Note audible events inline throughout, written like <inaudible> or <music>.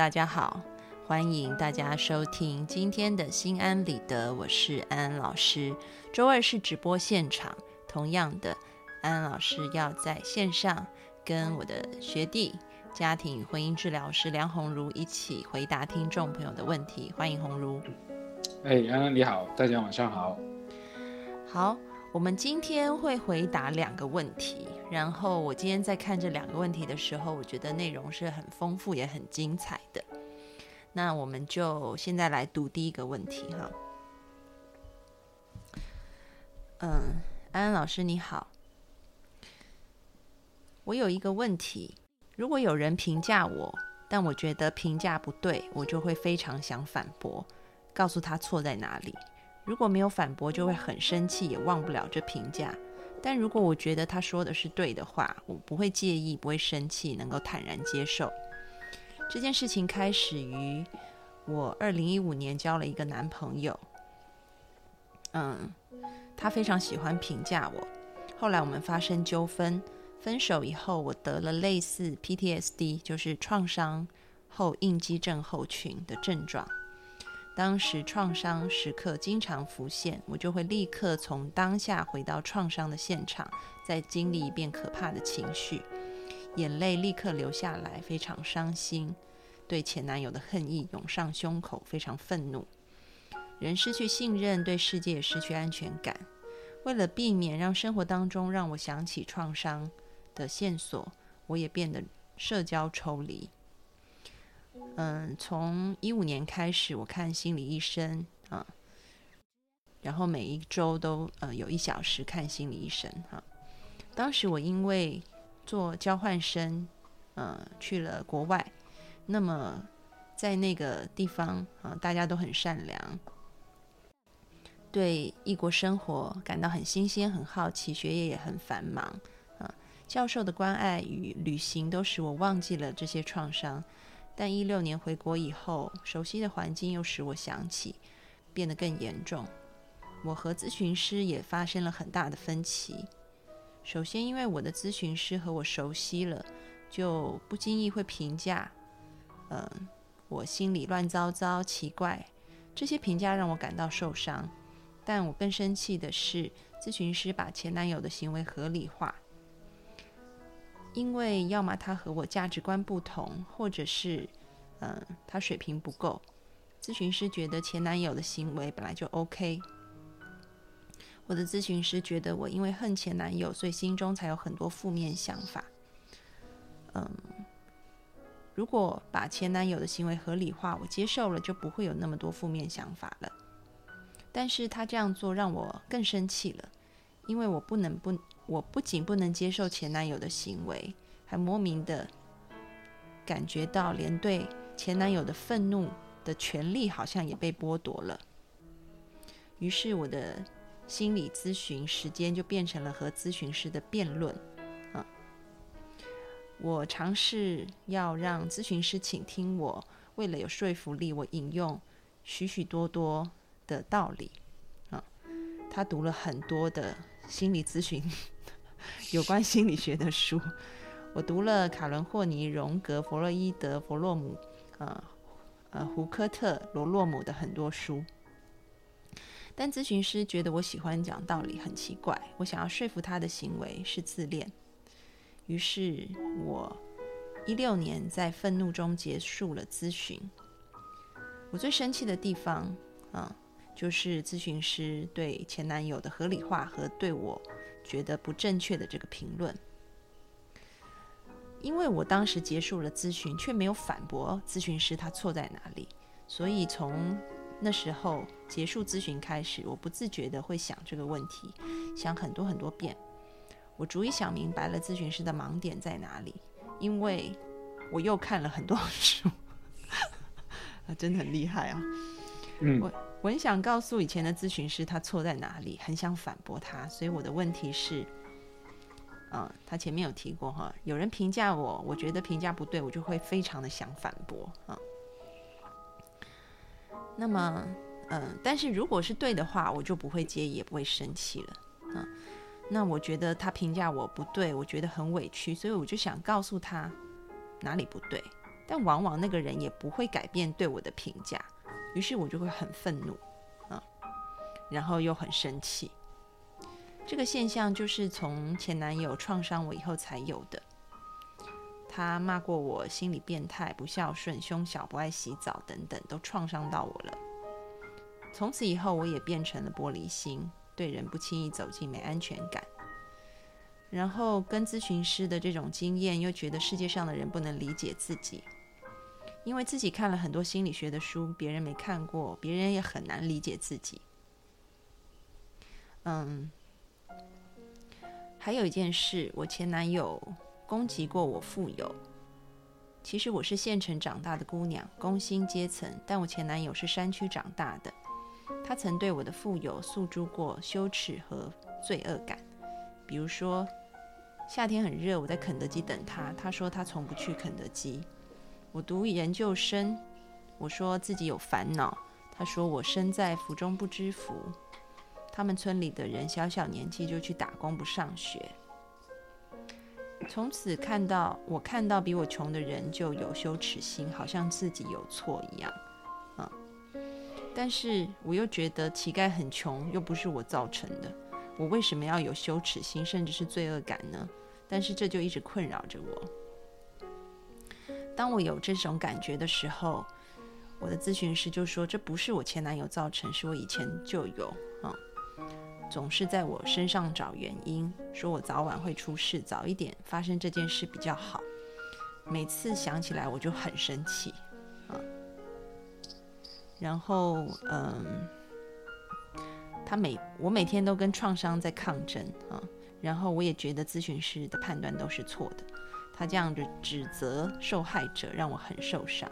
大家好，欢迎大家收听今天的心安理得，我是安安老师。周二是直播现场，同样的，安安老师要在线上跟我的学弟、家庭与婚姻治疗师梁红茹一起回答听众朋友的问题。欢迎红茹。哎，安安你好，大家晚上好。好，我们今天会回答两个问题。然后我今天在看这两个问题的时候，我觉得内容是很丰富也很精彩的。那我们就现在来读第一个问题哈。嗯，安安老师你好，我有一个问题：如果有人评价我，但我觉得评价不对，我就会非常想反驳，告诉他错在哪里。如果没有反驳，就会很生气，也忘不了这评价。但如果我觉得他说的是对的话，我不会介意，不会生气，能够坦然接受。这件事情开始于我二零一五年交了一个男朋友，嗯，他非常喜欢评价我。后来我们发生纠纷，分手以后，我得了类似 PTSD，就是创伤后应激症候群的症状。当时创伤时刻经常浮现，我就会立刻从当下回到创伤的现场，再经历一遍可怕的情绪，眼泪立刻流下来，非常伤心，对前男友的恨意涌上胸口，非常愤怒，人失去信任，对世界失去安全感。为了避免让生活当中让我想起创伤的线索，我也变得社交抽离。嗯，从一五年开始，我看心理医生啊，然后每一周都呃有一小时看心理医生哈。当时我因为做交换生，嗯，去了国外，那么在那个地方啊，大家都很善良，对异国生活感到很新鲜、很好奇，学业也很繁忙啊。教授的关爱与旅行都使我忘记了这些创伤。但一六年回国以后，熟悉的环境又使我想起，变得更严重。我和咨询师也发生了很大的分歧。首先，因为我的咨询师和我熟悉了，就不经意会评价，嗯，我心里乱糟糟、奇怪。这些评价让我感到受伤。但我更生气的是，咨询师把前男友的行为合理化。因为要么他和我价值观不同，或者是，嗯，他水平不够。咨询师觉得前男友的行为本来就 OK。我的咨询师觉得我因为恨前男友，所以心中才有很多负面想法。嗯，如果把前男友的行为合理化，我接受了，就不会有那么多负面想法了。但是他这样做让我更生气了，因为我不能不。我不仅不能接受前男友的行为，还莫名的感觉到连对前男友的愤怒的权利好像也被剥夺了。于是我的心理咨询时间就变成了和咨询师的辩论。嗯，我尝试要让咨询师倾听我，为了有说服力，我引用许许多多的道理。啊，他读了很多的心理咨询。<laughs> 有关心理学的书，我读了卡伦霍尼、荣格、弗洛伊德、弗洛姆、呃呃胡科特、罗洛姆的很多书。但咨询师觉得我喜欢讲道理很奇怪，我想要说服他的行为是自恋。于是我一六年在愤怒中结束了咨询。我最生气的地方，啊，就是咨询师对前男友的合理化和对我。觉得不正确的这个评论，因为我当时结束了咨询，却没有反驳咨询师他错在哪里，所以从那时候结束咨询开始，我不自觉的会想这个问题，想很多很多遍。我逐一想明白了咨询师的盲点在哪里，因为我又看了很多 <laughs> 书，<laughs> 啊，真的很厉害啊！嗯，我。我很想告诉以前的咨询师他错在哪里，很想反驳他，所以我的问题是，嗯，他前面有提过哈，有人评价我，我觉得评价不对，我就会非常的想反驳啊。那么，嗯，但是如果是对的话，我就不会介意，也不会生气了嗯。那我觉得他评价我不对，我觉得很委屈，所以我就想告诉他哪里不对。但往往那个人也不会改变对我的评价，于是我就会很愤怒，啊，然后又很生气。这个现象就是从前男友创伤我以后才有的。他骂过我心理变态、不孝顺、胸小、不爱洗澡等等，都创伤到我了。从此以后，我也变成了玻璃心，对人不轻易走近，没安全感。然后跟咨询师的这种经验，又觉得世界上的人不能理解自己，因为自己看了很多心理学的书，别人没看过，别人也很难理解自己。嗯，还有一件事，我前男友。攻击过我富有，其实我是县城长大的姑娘，工薪阶层，但我前男友是山区长大的。他曾对我的富有诉诸过羞耻和罪恶感，比如说夏天很热，我在肯德基等他，他说他从不去肯德基。我读研究生，我说自己有烦恼，他说我身在福中不知福。他们村里的人小小年纪就去打工不上学。从此看到我看到比我穷的人就有羞耻心，好像自己有错一样，啊！但是我又觉得乞丐很穷，又不是我造成的，我为什么要有羞耻心，甚至是罪恶感呢？但是这就一直困扰着我。当我有这种感觉的时候，我的咨询师就说：“这不是我前男友造成，是我以前就有啊。”总是在我身上找原因，说我早晚会出事，早一点发生这件事比较好。每次想起来我就很生气啊。然后，嗯，他每我每天都跟创伤在抗争啊。然后我也觉得咨询师的判断都是错的，他这样的指责受害者，让我很受伤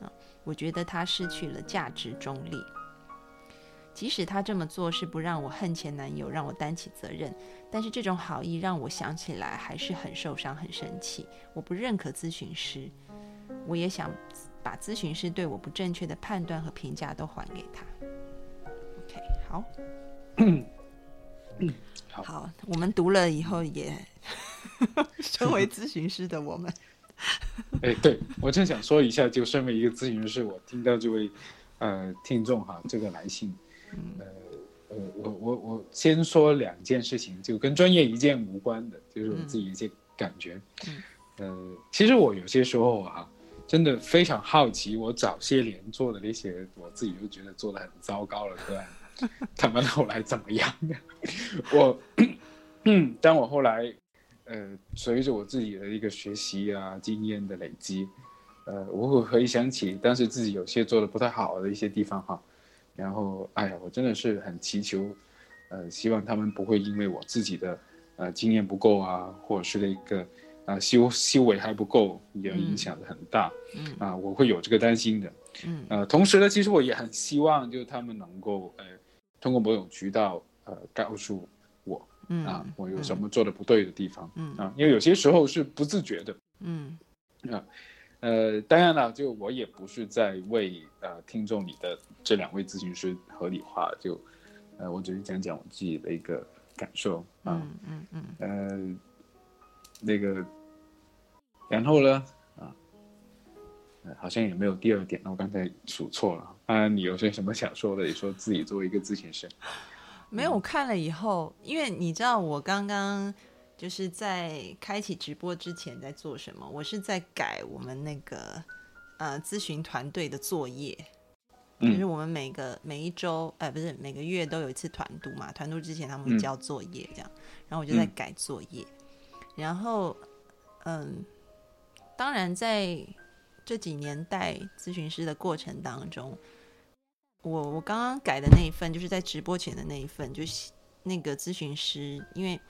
啊。我觉得他失去了价值中立。即使他这么做是不让我恨前男友，让我担起责任，但是这种好意让我想起来还是很受伤、很生气。我不认可咨询师，我也想把咨询师对我不正确的判断和评价都还给他。OK，好，<coughs> 好，好，我们读了以后也 <laughs> <laughs> 身为咨询师的我们，<laughs> 哎，对我正想说一下，就身为一个咨询师，我听到这位呃听众哈这个来信。呃呃，我我我先说两件事情，就跟专业一件无关的，就是我自己一些感觉。呃，其实我有些时候哈，真的非常好奇，我早些年做的那些，我自己就觉得做的很糟糕了，对吧，他们后来怎么样？我，嗯，当我后来，呃，随着我自己的一个学习啊经验的累积，呃，我会回想起当时自己有些做的不太好的一些地方哈。然后，哎呀，我真的是很祈求，呃，希望他们不会因为我自己的，呃，经验不够啊，或者是那个，啊，修修为还不够，也影响的很大，嗯，啊，我会有这个担心的，嗯，呃，同时呢，其实我也很希望，就是他们能够，呃，通过某种渠道，呃，告诉我，嗯，啊，我有什么做的不对的地方，嗯，啊，因为有些时候是不自觉的，嗯，啊。呃，当然了，就我也不是在为呃听众里的这两位咨询师合理化，就，呃，我只是讲讲我自己的一个感受啊，嗯嗯。嗯，呃，那个，然后呢，啊，好像也没有第二点，那我刚才数错了。啊，你有些什么想说的？你说自己作为一个咨询师，没有，我看了以后，因为你知道我刚刚。就是在开启直播之前在做什么？我是在改我们那个呃咨询团队的作业，就是我们每个每一周，哎，不是每个月都有一次团度嘛？团度之前他们会交作业这样，然后我就在改作业。然后，嗯，当然在这几年带咨询师的过程当中，我我刚刚改的那一份，就是在直播前的那一份，就是那个咨询师，因为。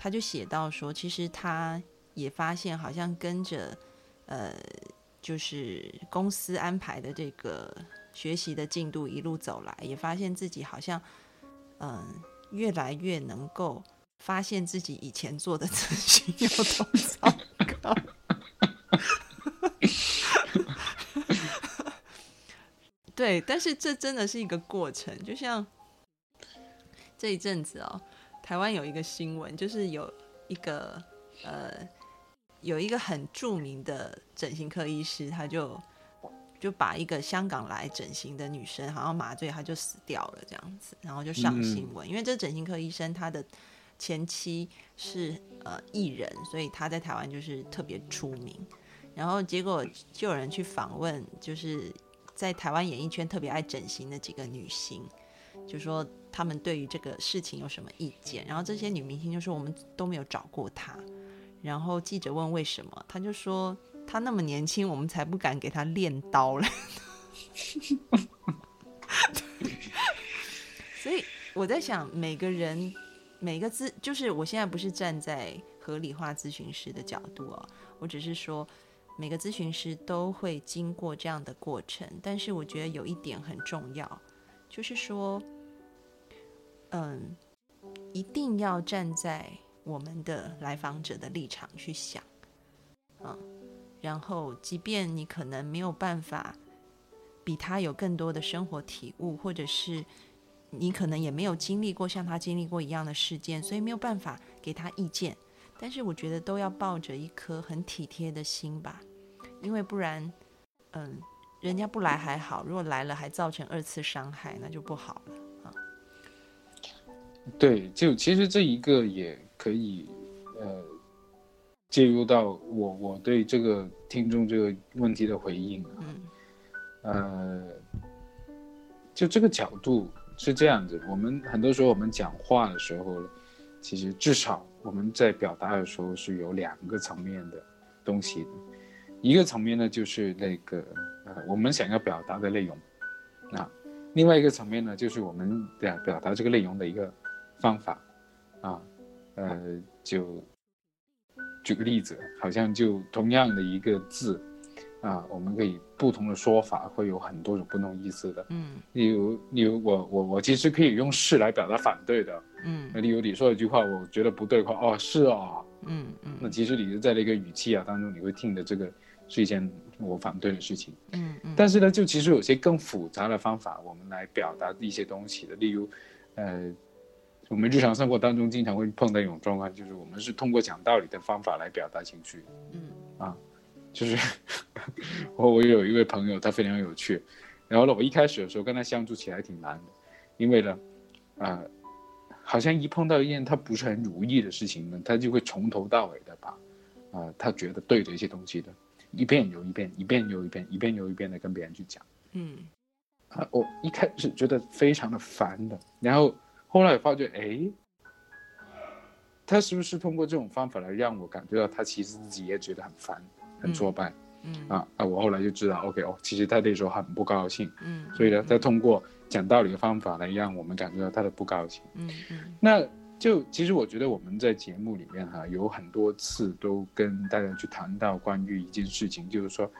他就写到说，其实他也发现，好像跟着，呃，就是公司安排的这个学习的进度一路走来，也发现自己好像，嗯，越来越能够发现自己以前做的 <laughs> 咨询有多糟糕。对，但是这真的是一个过程，就像这一阵子哦。台湾有一个新闻，就是有一个呃有一个很著名的整形科医师，他就就把一个香港来整形的女生，好像麻醉，她就死掉了这样子，然后就上新闻。因为这整形科医生他的前妻是呃艺人，所以他在台湾就是特别出名。然后结果就有人去访问，就是在台湾演艺圈特别爱整形的几个女星，就说他们对于这个事情有什么意见。然后这些女明星就说我们都没有找过她。然后记者问为什么，她就说她那么年轻，我们才不敢给她练刀了。<laughs> 所以我在想，每个人每个咨，就是我现在不是站在合理化咨询师的角度哦，我只是说每个咨询师都会经过这样的过程。但是我觉得有一点很重要，就是说，嗯，一定要站在。我们的来访者的立场去想，嗯，然后即便你可能没有办法比他有更多的生活体悟，或者是你可能也没有经历过像他经历过一样的事件，所以没有办法给他意见。但是我觉得都要抱着一颗很体贴的心吧，因为不然，嗯，人家不来还好，如果来了还造成二次伤害，那就不好了啊。对，就其实这一个也。可以，呃，介入到我我对这个听众这个问题的回应啊，呃，就这个角度是这样子。我们很多时候我们讲话的时候，其实至少我们在表达的时候是有两个层面的东西的。一个层面呢，就是那个呃我们想要表达的内容，啊，另外一个层面呢，就是我们表表达这个内容的一个方法，啊。呃，就举个例子，好像就同样的一个字，啊，我们可以不同的说法，会有很多种不同意思的。嗯，例如，例如我我我其实可以用是来表达反对的。嗯，那例如你说一句话，我觉得不对的话，哦，是哦。嗯嗯。那其实你是在那个语气啊当中，你会听的这个是一件我反对的事情。嗯嗯。但是呢，就其实有些更复杂的方法，我们来表达一些东西的，例如，呃。我们日常生活当中经常会碰到一种状况，就是我们是通过讲道理的方法来表达情绪。嗯，啊，就是 <laughs> 我我有一位朋友，他非常有趣，然后呢，我一开始的时候跟他相处起来挺难的，因为呢，啊，好像一碰到一件他不是很如意的事情呢，他就会从头到尾的把，啊，他觉得对的一些东西的，一遍又一遍，一遍又一遍，一遍又一遍的跟别人去讲。嗯，啊，我一开始觉得非常的烦的，然后。后来发觉，哎，他是不是通过这种方法来让我感觉到他其实自己也觉得很烦、很挫败？嗯啊啊！我后来就知道，OK 哦，其实他那时候很不高兴。嗯，所以呢，他通过讲道理的方法来让我们感觉到他的不高兴。嗯嗯，那就其实我觉得我们在节目里面哈有很多次都跟大家去谈到关于一件事情，就是说，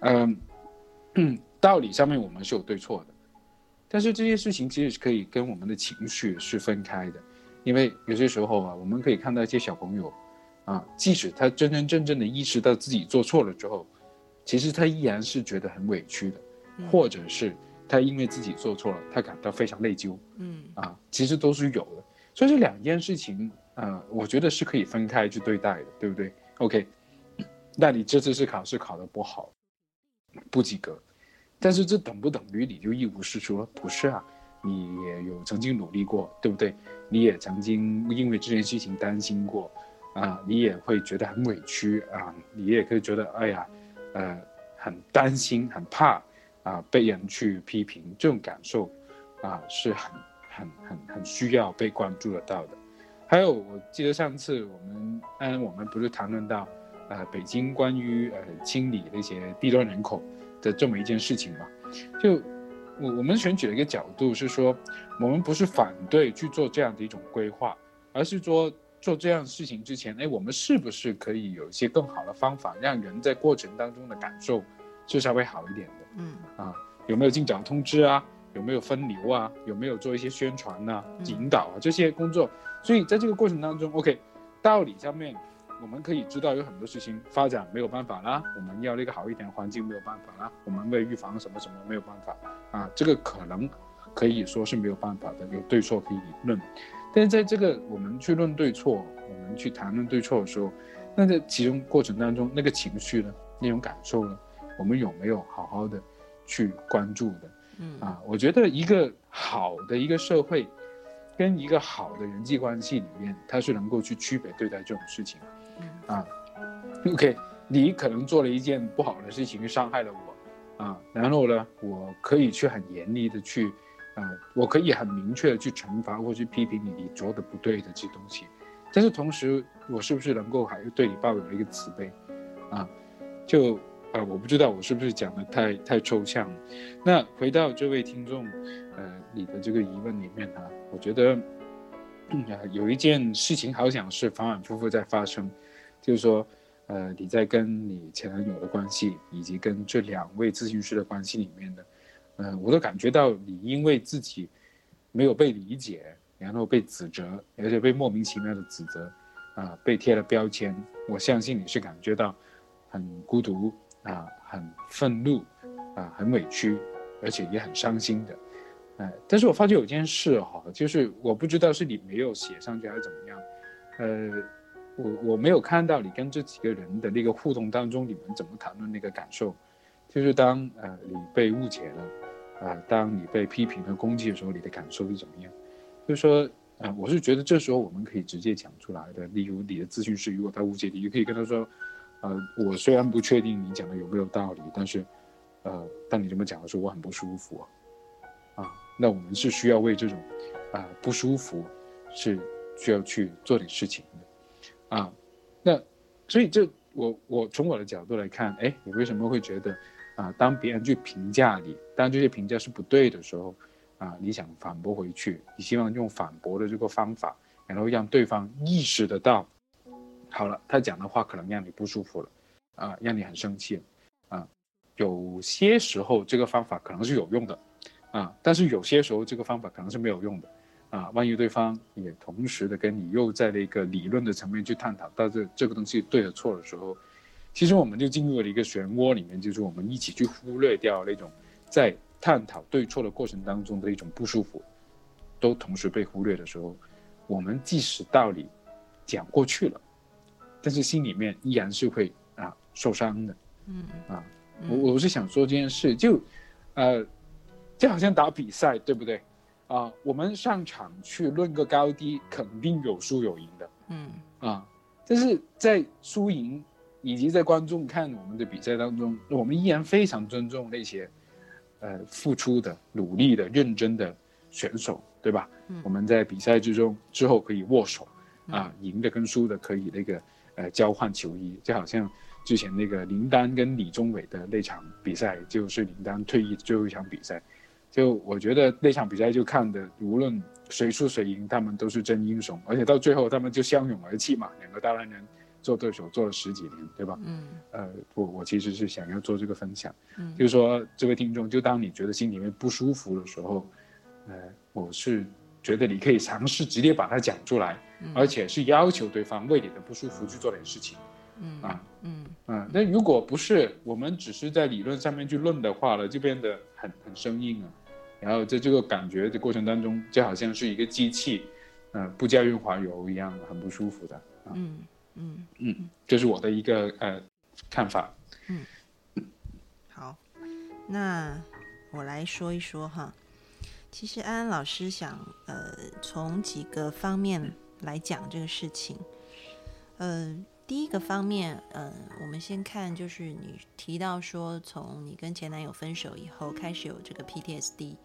嗯，道理上面我们是有对错的。但是这些事情其实是可以跟我们的情绪是分开的，因为有些时候啊，我们可以看到一些小朋友，啊，即使他真真正正的意识到自己做错了之后，其实他依然是觉得很委屈的，或者是他因为自己做错了，他感到非常内疚，嗯，啊，其实都是有的。所以这两件事情，啊，我觉得是可以分开去对待的，对不对？OK，那你这次是考试考得不好，不及格。但是这等不等于你就一无是处了？不是啊，你也有曾经努力过，对不对？你也曾经因为这件事情担心过，啊，你也会觉得很委屈啊，你也可以觉得哎呀，呃，很担心、很怕啊，被人去批评，这种感受啊，是很、很、很、很需要被关注得到的。还有，我记得上次我们，嗯，我们不是谈论到，呃，北京关于呃清理那些低端人口。的这么一件事情嘛，就我我们选取的一个角度是说，我们不是反对去做这样的一种规划，而是说做这样事情之前，哎，我们是不是可以有一些更好的方法，让人在过程当中的感受是稍微好一点的？嗯，啊，有没有尽早通知啊？有没有分流啊？有没有做一些宣传呐、引导啊这些工作？所以在这个过程当中，OK，道理上面。我们可以知道有很多事情发展没有办法啦，我们要那个好一点的环境没有办法啦，我们为预防什么什么没有办法啊，这个可能可以说是没有办法的，有对错可以论。但是在这个我们去论对错，我们去谈论对错的时候，那在其中过程当中，那个情绪呢，那种感受呢，我们有没有好好的去关注的？嗯。啊，我觉得一个好的一个社会，跟一个好的人际关系里面，它是能够去区别对待这种事情。嗯。啊，OK，你可能做了一件不好的事情，伤害了我，啊，然后呢，我可以去很严厉的去，啊，我可以很明确的去惩罚或去批评你你做的不对的这些东西，但是同时，我是不是能够还对你抱有一个慈悲，啊，就啊，我不知道我是不是讲的太太抽象。那回到这位听众，呃，你的这个疑问里面呢，我觉得，嗯啊，有一件事情好像是反反复复在发生，就是说，呃，你在跟你前男友的关系，以及跟这两位咨询师的关系里面的，呃，我都感觉到你因为自己没有被理解，然后被指责，而且被莫名其妙的指责，啊、被贴了标签。我相信你是感觉到很孤独啊、很愤怒啊、很委屈，而且也很伤心的。哎，但是我发觉有件事哈，就是我不知道是你没有写上去还是怎么样，呃，我我没有看到你跟这几个人的那个互动当中，你们怎么谈论那个感受，就是当呃你被误解了，啊、当你被批评和攻击的时候，你的感受是怎么样？就是说，啊、我是觉得这时候我们可以直接讲出来的。例如你的咨询师如果他误解你，就可以跟他说，呃，我虽然不确定你讲的有没有道理，但是，呃，当你这么讲的时候，我很不舒服啊。啊，那我们是需要为这种啊、不舒服，是需要去做点事情的，啊，那所以这我我从我的角度来看，哎，你为什么会觉得啊，当别人去评价你，当这些评价是不对的时候，啊，你想反驳回去，你希望用反驳的这个方法，然后让对方意识得到，好了，他讲的话可能让你不舒服了，啊，让你很生气，啊，有些时候这个方法可能是有用的，啊，但是有些时候这个方法可能是没有用的，啊，万一对方也同时的跟你又在那个理论的层面去探讨到这这个东西对和错的时候，其实我们就进入了一个漩涡里面，就是我们一起去忽略掉那种在探讨对错的过程当中的一种不舒服，都同时被忽略的时候，我们即使道理讲过去了，但是心里面依然是会啊受伤的。嗯啊，嗯我我是想说这件事，就，呃，就好像打比赛，对不对？啊，我们上场去论个高低，肯定有输有赢的嗯啊。但是在输赢以及在观众看我们的比赛当中，我们依然非常尊重那些，呃，付出的、努力的、认真的选手，对吧？嗯我们在比赛之中之后可以握手，啊，赢的跟输的可以那个呃交换球衣，就好像之前那个林丹跟李宗伟的那场比赛，就是林丹退役最后一场比赛。就我觉得那场比赛就看的，无论谁输谁赢，他们都是真英雄，而且到最后他们就相拥而泣嘛，两个大男人做对手做了十几年，对吧？嗯呃，我我其实是想要做这个分享，嗯就是说这位听众，就当你觉得心里面不舒服的时候，呃，我是觉得你可以尝试直接把它讲出来，嗯而且是要求对方为你的不舒服去做点事情嗯啊。嗯嗯，那如果不是我们只是在理论上面去论的话呢，就变得很很生硬了。然后在这个感觉的过程当中，就好像是一个机器，呃，不加润滑油一样，很不舒服的啊。嗯嗯嗯，这是我的一个呃看法。嗯好，那我来说一说哈。其实安安老师想，呃，从几个方面来讲这个事情。呃，第一个方面，呃，我们先看，就是你提到说，从你跟前男友分手以后，开始有这个 PTSD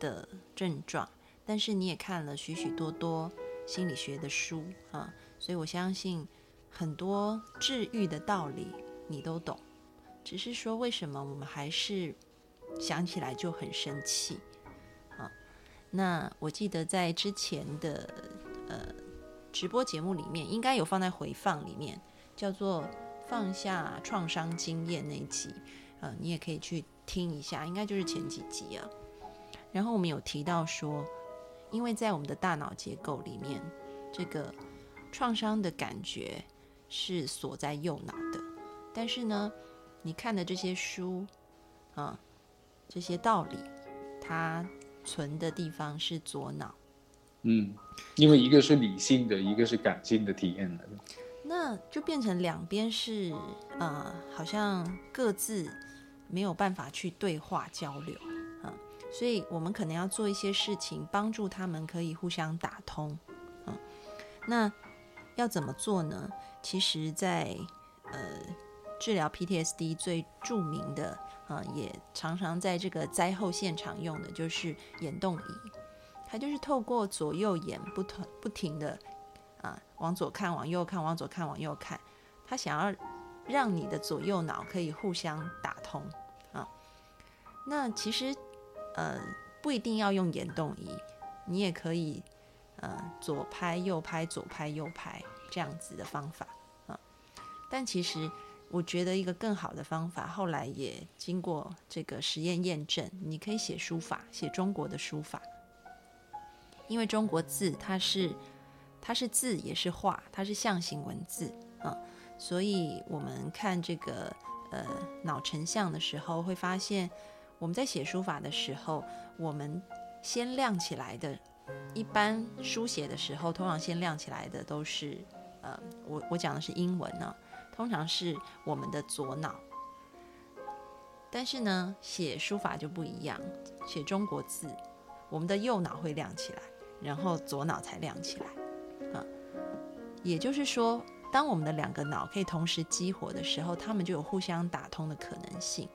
的症状，但是你也看了许许多多心理学的书啊，所以我相信很多治愈的道理你都懂。只是说为什么我们还是想起来就很生气啊？那我记得在之前的呃直播节目里面，应该有放在回放里面，叫做“放下创伤经验”那一集，呃，你也可以去听一下，应该就是前几集啊。然后我们有提到说，因为在我们的大脑结构里面，这个创伤的感觉是锁在右脑的，但是呢，你看的这些书啊，这些道理，它存的地方是左脑。嗯，因为一个是理性的，一个是感性的体验来的。那就变成两边是呃，好像各自没有办法去对话交流啊，所以我们可能要做一些事情，帮助他们可以互相打通啊。那要怎么做呢？其实，在呃治疗 PTSD 最著名的啊，也常常在这个灾后现场用的就是眼动仪，它就是透过左右眼不同不停的。啊，往左看，往右看，往左看，往右看，他想要让你的左右脑可以互相打通啊。那其实呃不一定要用眼动仪，你也可以呃左拍右拍，左拍右拍这样子的方法啊。但其实我觉得一个更好的方法，后来也经过这个实验验证，你可以写书法，写中国的书法，因为中国字它是。它是字也是画，它是象形文字啊，所以我们看这个呃脑成像的时候，会发现我们在写书法的时候，我们先亮起来的，一般书写的时候，通常先亮起来的都是呃，我我讲的是英文呢，通常是我们的左脑，但是呢，写书法就不一样，写中国字，我们的右脑会亮起来，然后左脑才亮起来。啊也就是说，当我们的两个脑可以同时激活的时候，他们就有互相打通的可能性。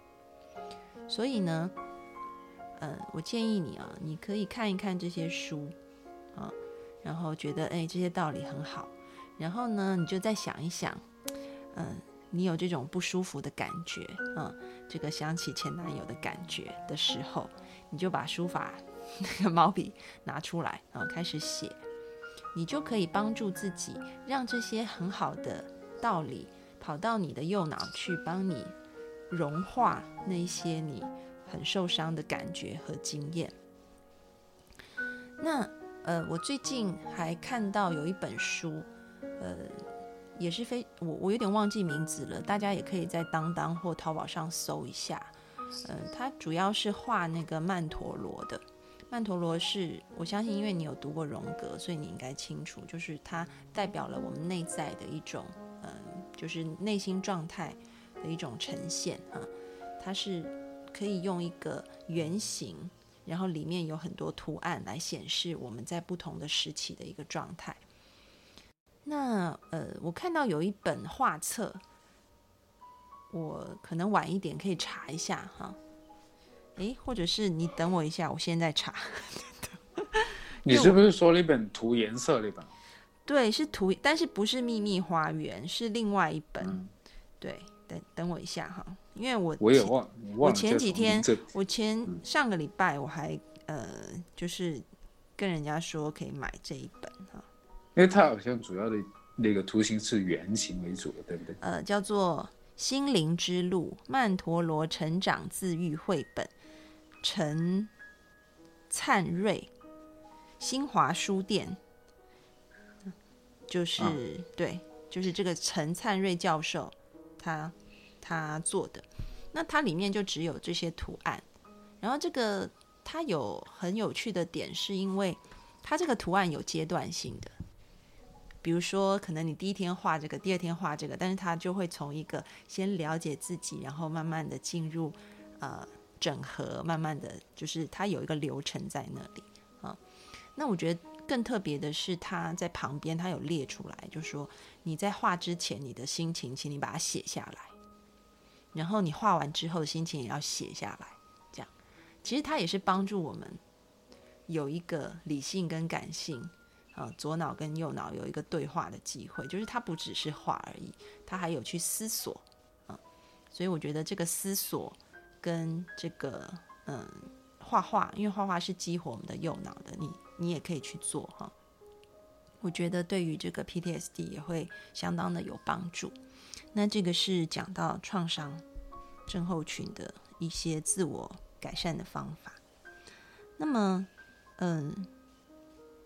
所以呢，呃，我建议你啊，你可以看一看这些书啊，然后觉得哎这些道理很好，然后呢，你就再想一想，嗯，你有这种不舒服的感觉啊，这个想起前男友的感觉的时候，你就把书法那 <laughs> 个毛笔拿出来啊，开始写。你就可以帮助自己，让这些很好的道理跑到你的右脑去，帮你融化那些你很受伤的感觉和经验。那呃，我最近还看到有一本书，呃，也是非我我有点忘记名字了，大家也可以在当当或淘宝上搜一下。嗯，它主要是画那个曼陀罗的。曼陀罗是我相信，因为你有读过荣格，所以你应该清楚，就是它代表了我们内在的一种，嗯，就是内心状态的一种呈现啊。它是可以用一个圆形，然后里面有很多图案来显示我们在不同的时期的一个状态。那呃，我看到有一本画册，我可能晚一点可以查一下哈。诶，或者是你等我一下，我现在查。你是不是说了一本涂颜色那本？对，是涂，但是不是秘密花园，是另外一本。对，等等我一下哈，因为我我也忘，我前几天，我前上个礼拜我还呃，就是跟人家说可以买这一本哈，因为它好像主要的那个图形是圆形为主的，对不对？呃，叫做《心灵之路：曼陀罗成长自愈绘本》。陈灿瑞，新华书店，就是对，就是这个陈灿瑞教授他他做的。那它里面就只有这些图案，然后这个它有很有趣的点，是因为它这个图案有阶段性的，比如说可能你第一天画这个，第二天画这个，但是它就会从一个先了解自己，然后慢慢的进入呃。整合，慢慢的就是它有一个流程在那里啊。那我觉得更特别的是，它在旁边它有列出来，就说你在画之前你的心情，请你把它写下来，然后你画完之后的心情也要写下来。这样，其实它也是帮助我们有一个理性跟感性啊，左脑跟右脑有一个对话的机会，就是它不只是画而已，它还有去思索啊。所以我觉得这个思索。跟这个嗯画画，因为画画是激活我们的右脑的，你你也可以去做哈。我觉得对于这个 PTSD 也会相当的有帮助。那这个是讲到创伤症候群的一些自我改善的方法。那么嗯，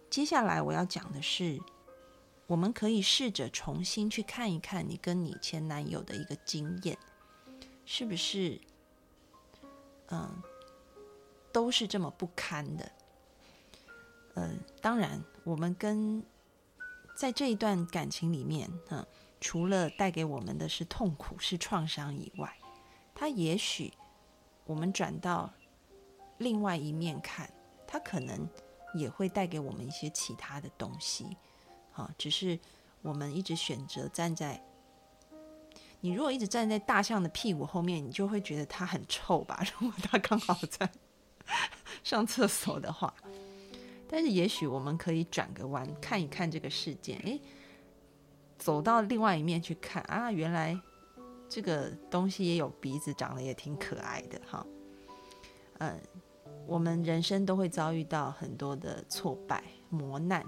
接下来我要讲的是，我们可以试着重新去看一看你跟你前男友的一个经验，是不是？嗯，都是这么不堪的。嗯，当然，我们跟在这一段感情里面，嗯，除了带给我们的是痛苦、是创伤以外，它也许我们转到另外一面看，它可能也会带给我们一些其他的东西。好，只是我们一直选择站在你如果一直站在大象的屁股后面，你就会觉得它很臭吧？<laughs> 如果它刚好在 <laughs> 上厕所的话。但是也许我们可以转个弯，看一看这个事件，诶，走到另外一面去看啊，原来这个东西也有鼻子，长得也挺可爱的哈。嗯，我们人生都会遭遇到很多的挫败、磨难。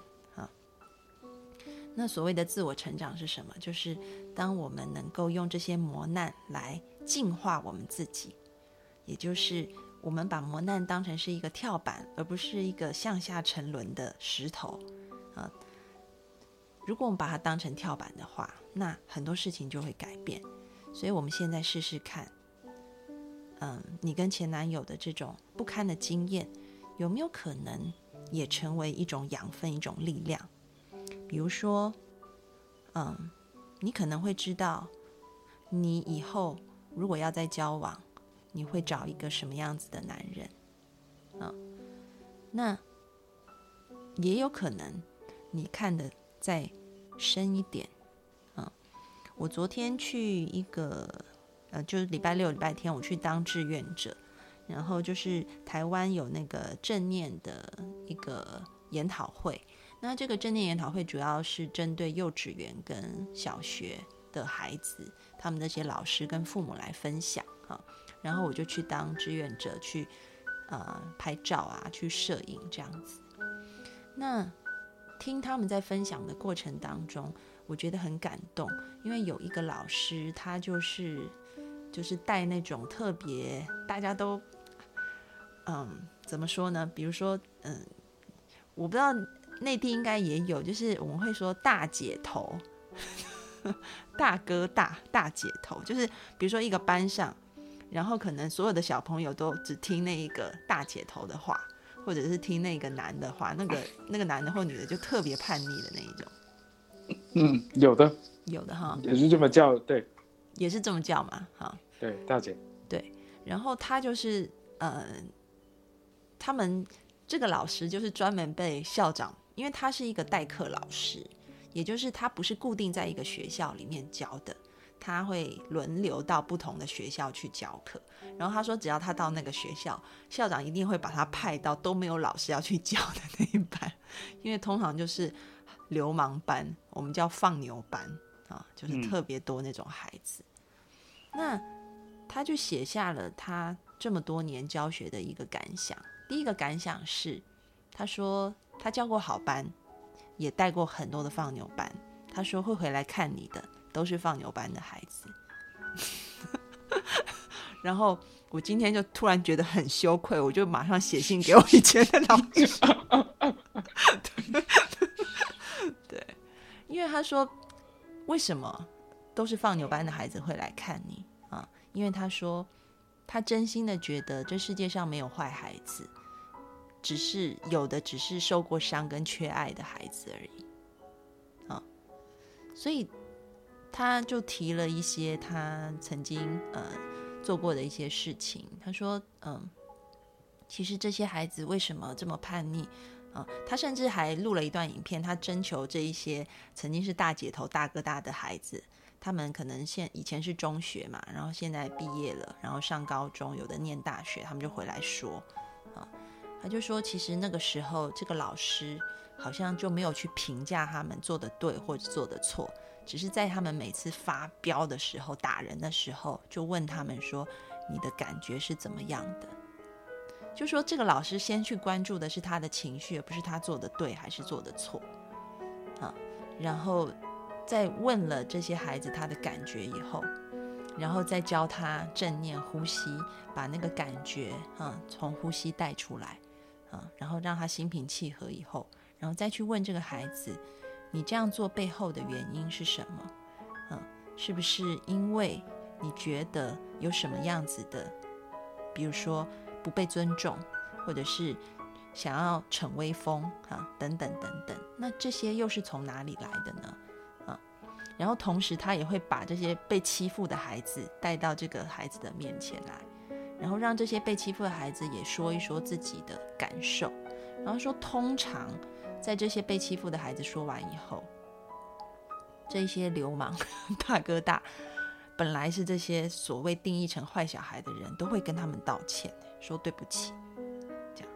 那所谓的自我成长是什么？就是当我们能够用这些磨难来净化我们自己，也就是。我们把磨难当成是一个跳板，而不是一个向下沉沦的石头啊。如果我们把它当成跳板的话，那很多事情就会改变。所以，我们现在试试看，嗯，你跟前男友的这种不堪的经验，有没有可能也成为一种养分、一种力量？比如说，嗯，你可能会知道，你以后如果要再交往。你会找一个什么样子的男人？啊，那也有可能你看的再深一点。啊，我昨天去一个呃，就是礼拜六、礼拜天，我去当志愿者，然后就是台湾有那个正念的一个研讨会。那这个正念研讨会主要是针对幼稚园跟小学的孩子，他们那些老师跟父母来分享。啊。然后我就去当志愿者，去呃拍照啊，去摄影这样子。那听他们在分享的过程当中，我觉得很感动，因为有一个老师，他就是就是带那种特别大家都嗯怎么说呢？比如说嗯，我不知道内地应该也有，就是我们会说大姐头、<laughs> 大哥大、大姐头，就是比如说一个班上。然后可能所有的小朋友都只听那一个大姐头的话，或者是听那个男的话，那个那个男的或女的就特别叛逆的那一种。嗯，有的，有的哈，也是这么叫，对，也是这么叫嘛，哈，对，大姐，对，然后他就是呃，他们这个老师就是专门被校长，因为他是一个代课老师，也就是他不是固定在一个学校里面教的。他会轮流到不同的学校去教课，然后他说，只要他到那个学校，校长一定会把他派到都没有老师要去教的那一班，因为通常就是流氓班，我们叫放牛班啊，就是特别多那种孩子。那他就写下了他这么多年教学的一个感想。第一个感想是，他说他教过好班，也带过很多的放牛班，他说会回来看你的。都是放牛班的孩子，<laughs> 然后我今天就突然觉得很羞愧，我就马上写信给我以前的老师。<laughs> 对，因为他说为什么都是放牛班的孩子会来看你啊？因为他说他真心的觉得这世界上没有坏孩子，只是有的只是受过伤跟缺爱的孩子而已啊，所以。他就提了一些他曾经呃做过的一些事情。他说：“嗯，其实这些孩子为什么这么叛逆？啊，他甚至还录了一段影片，他征求这一些曾经是大姐头、大哥大的孩子，他们可能现以前是中学嘛，然后现在毕业了，然后上高中，有的念大学，他们就回来说，他就说，其实那个时候这个老师好像就没有去评价他们做的对或者做的错。”只是在他们每次发飙的时候、打人的时候，就问他们说：“你的感觉是怎么样的？”就说这个老师先去关注的是他的情绪，而不是他做的对还是做的错啊。然后在问了这些孩子他的感觉以后，然后再教他正念呼吸，把那个感觉啊从呼吸带出来啊，然后让他心平气和以后，然后再去问这个孩子。你这样做背后的原因是什么？嗯，是不是因为你觉得有什么样子的，比如说不被尊重，或者是想要逞威风啊，等等等等？那这些又是从哪里来的呢？啊，然后同时他也会把这些被欺负的孩子带到这个孩子的面前来，然后让这些被欺负的孩子也说一说自己的感受，然后说通常在这些被欺负的孩子说完以后，这些流氓 <laughs> 大哥大本来是这些所谓定义成坏小孩的人都会跟他们道歉，说对不起，这样，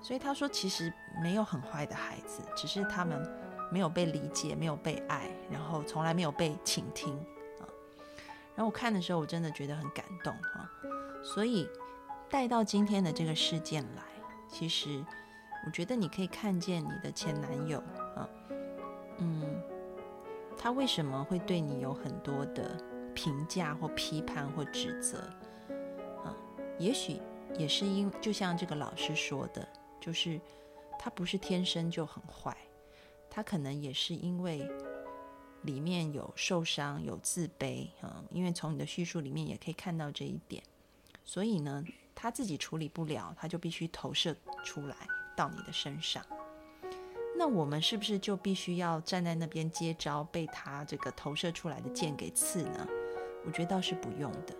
所以他说其实没有很坏的孩子，只是他们。没有被理解，没有被爱，然后从来没有被倾听。然后我看的时候，我真的觉得很感动哈。所以带到今天的这个事件来，其实我觉得你可以看见你的前男友啊，嗯，他为什么会对你有很多的评价或批判或指责啊？也许也是因，就像这个老师说的，就是他不是天生就很坏。他可能也是因为里面有受伤、有自卑，嗯，因为从你的叙述里面也可以看到这一点，所以呢，他自己处理不了，他就必须投射出来到你的身上。那我们是不是就必须要站在那边接招，被他这个投射出来的剑给刺呢？我觉得倒是不用的。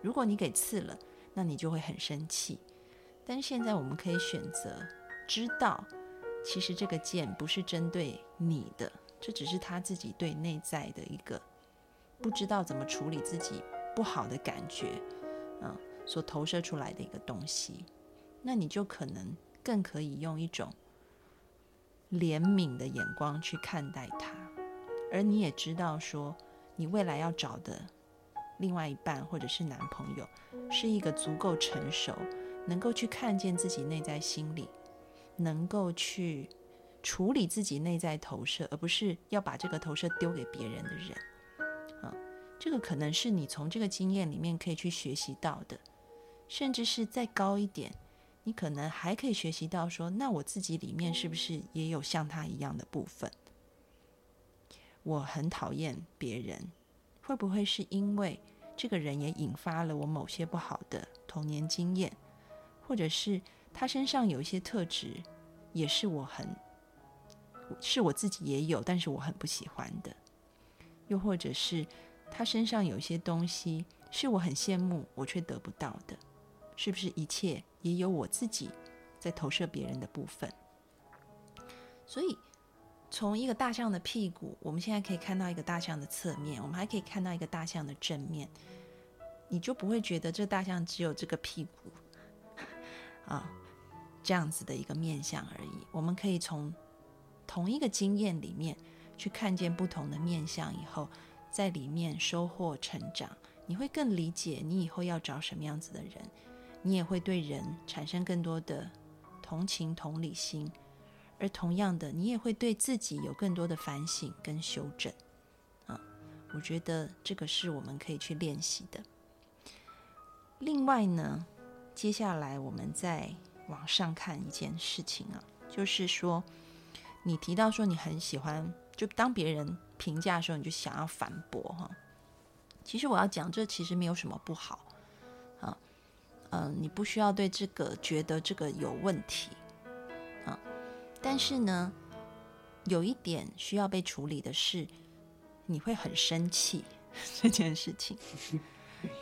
如果你给刺了，那你就会很生气。但是现在我们可以选择知道。其实这个剑不是针对你的，这只是他自己对内在的一个不知道怎么处理自己不好的感觉，嗯，所投射出来的一个东西。那你就可能更可以用一种怜悯的眼光去看待他，而你也知道说，你未来要找的另外一半或者是男朋友，是一个足够成熟，能够去看见自己内在心理。能够去处理自己内在投射，而不是要把这个投射丢给别人的人，啊，这个可能是你从这个经验里面可以去学习到的，甚至是再高一点，你可能还可以学习到说，那我自己里面是不是也有像他一样的部分？我很讨厌别人，会不会是因为这个人也引发了我某些不好的童年经验，或者是？他身上有一些特质，也是我很，是我自己也有，但是我很不喜欢的。又或者是他身上有一些东西，是我很羡慕，我却得不到的。是不是一切也有我自己在投射别人的部分？所以，从一个大象的屁股，我们现在可以看到一个大象的侧面，我们还可以看到一个大象的正面。你就不会觉得这大象只有这个屁股啊？这样子的一个面相而已，我们可以从同一个经验里面去看见不同的面相，以后在里面收获成长，你会更理解你以后要找什么样子的人，你也会对人产生更多的同情同理心，而同样的，你也会对自己有更多的反省跟修正。啊，我觉得这个是我们可以去练习的。另外呢，接下来我们再。往上看一件事情啊，就是说，你提到说你很喜欢，就当别人评价的时候，你就想要反驳哈。其实我要讲，这其实没有什么不好啊，嗯，你不需要对这个觉得这个有问题啊。但是呢，有一点需要被处理的是，你会很生气 <laughs> 这件事情。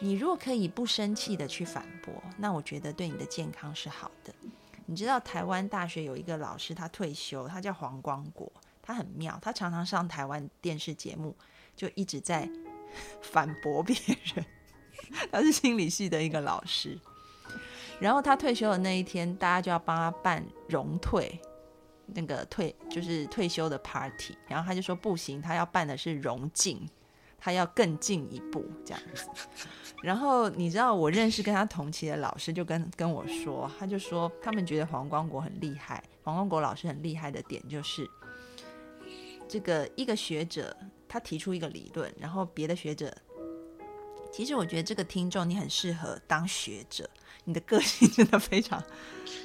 你如果可以不生气的去反驳，那我觉得对你的健康是好的。你知道台湾大学有一个老师，他退休，他叫黄光国，他很妙，他常常上台湾电视节目，就一直在 <laughs> 反驳别人。<laughs> 他是心理系的一个老师，然后他退休的那一天，大家就要帮他办荣退，那个退就是退休的 party，然后他就说不行，他要办的是荣进。他要更进一步这样子，<laughs> 然后你知道我认识跟他同期的老师就跟跟我说，他就说他们觉得黄光国很厉害，黄光国老师很厉害的点就是，这个一个学者他提出一个理论，然后别的学者，其实我觉得这个听众你很适合当学者，你的个性真的非常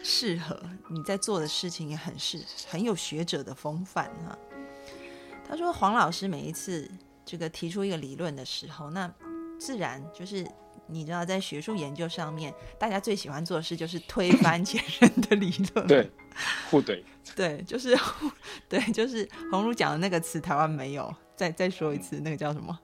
适合，你在做的事情也很是很有学者的风范哈。他说黄老师每一次。这个提出一个理论的时候，那自然就是你知道，在学术研究上面，大家最喜欢做的事就是推翻前人的理论，对，互怼，<laughs> 对，就是对，就是红儒讲的那个词，台湾没有，再再说一次，那个叫什么？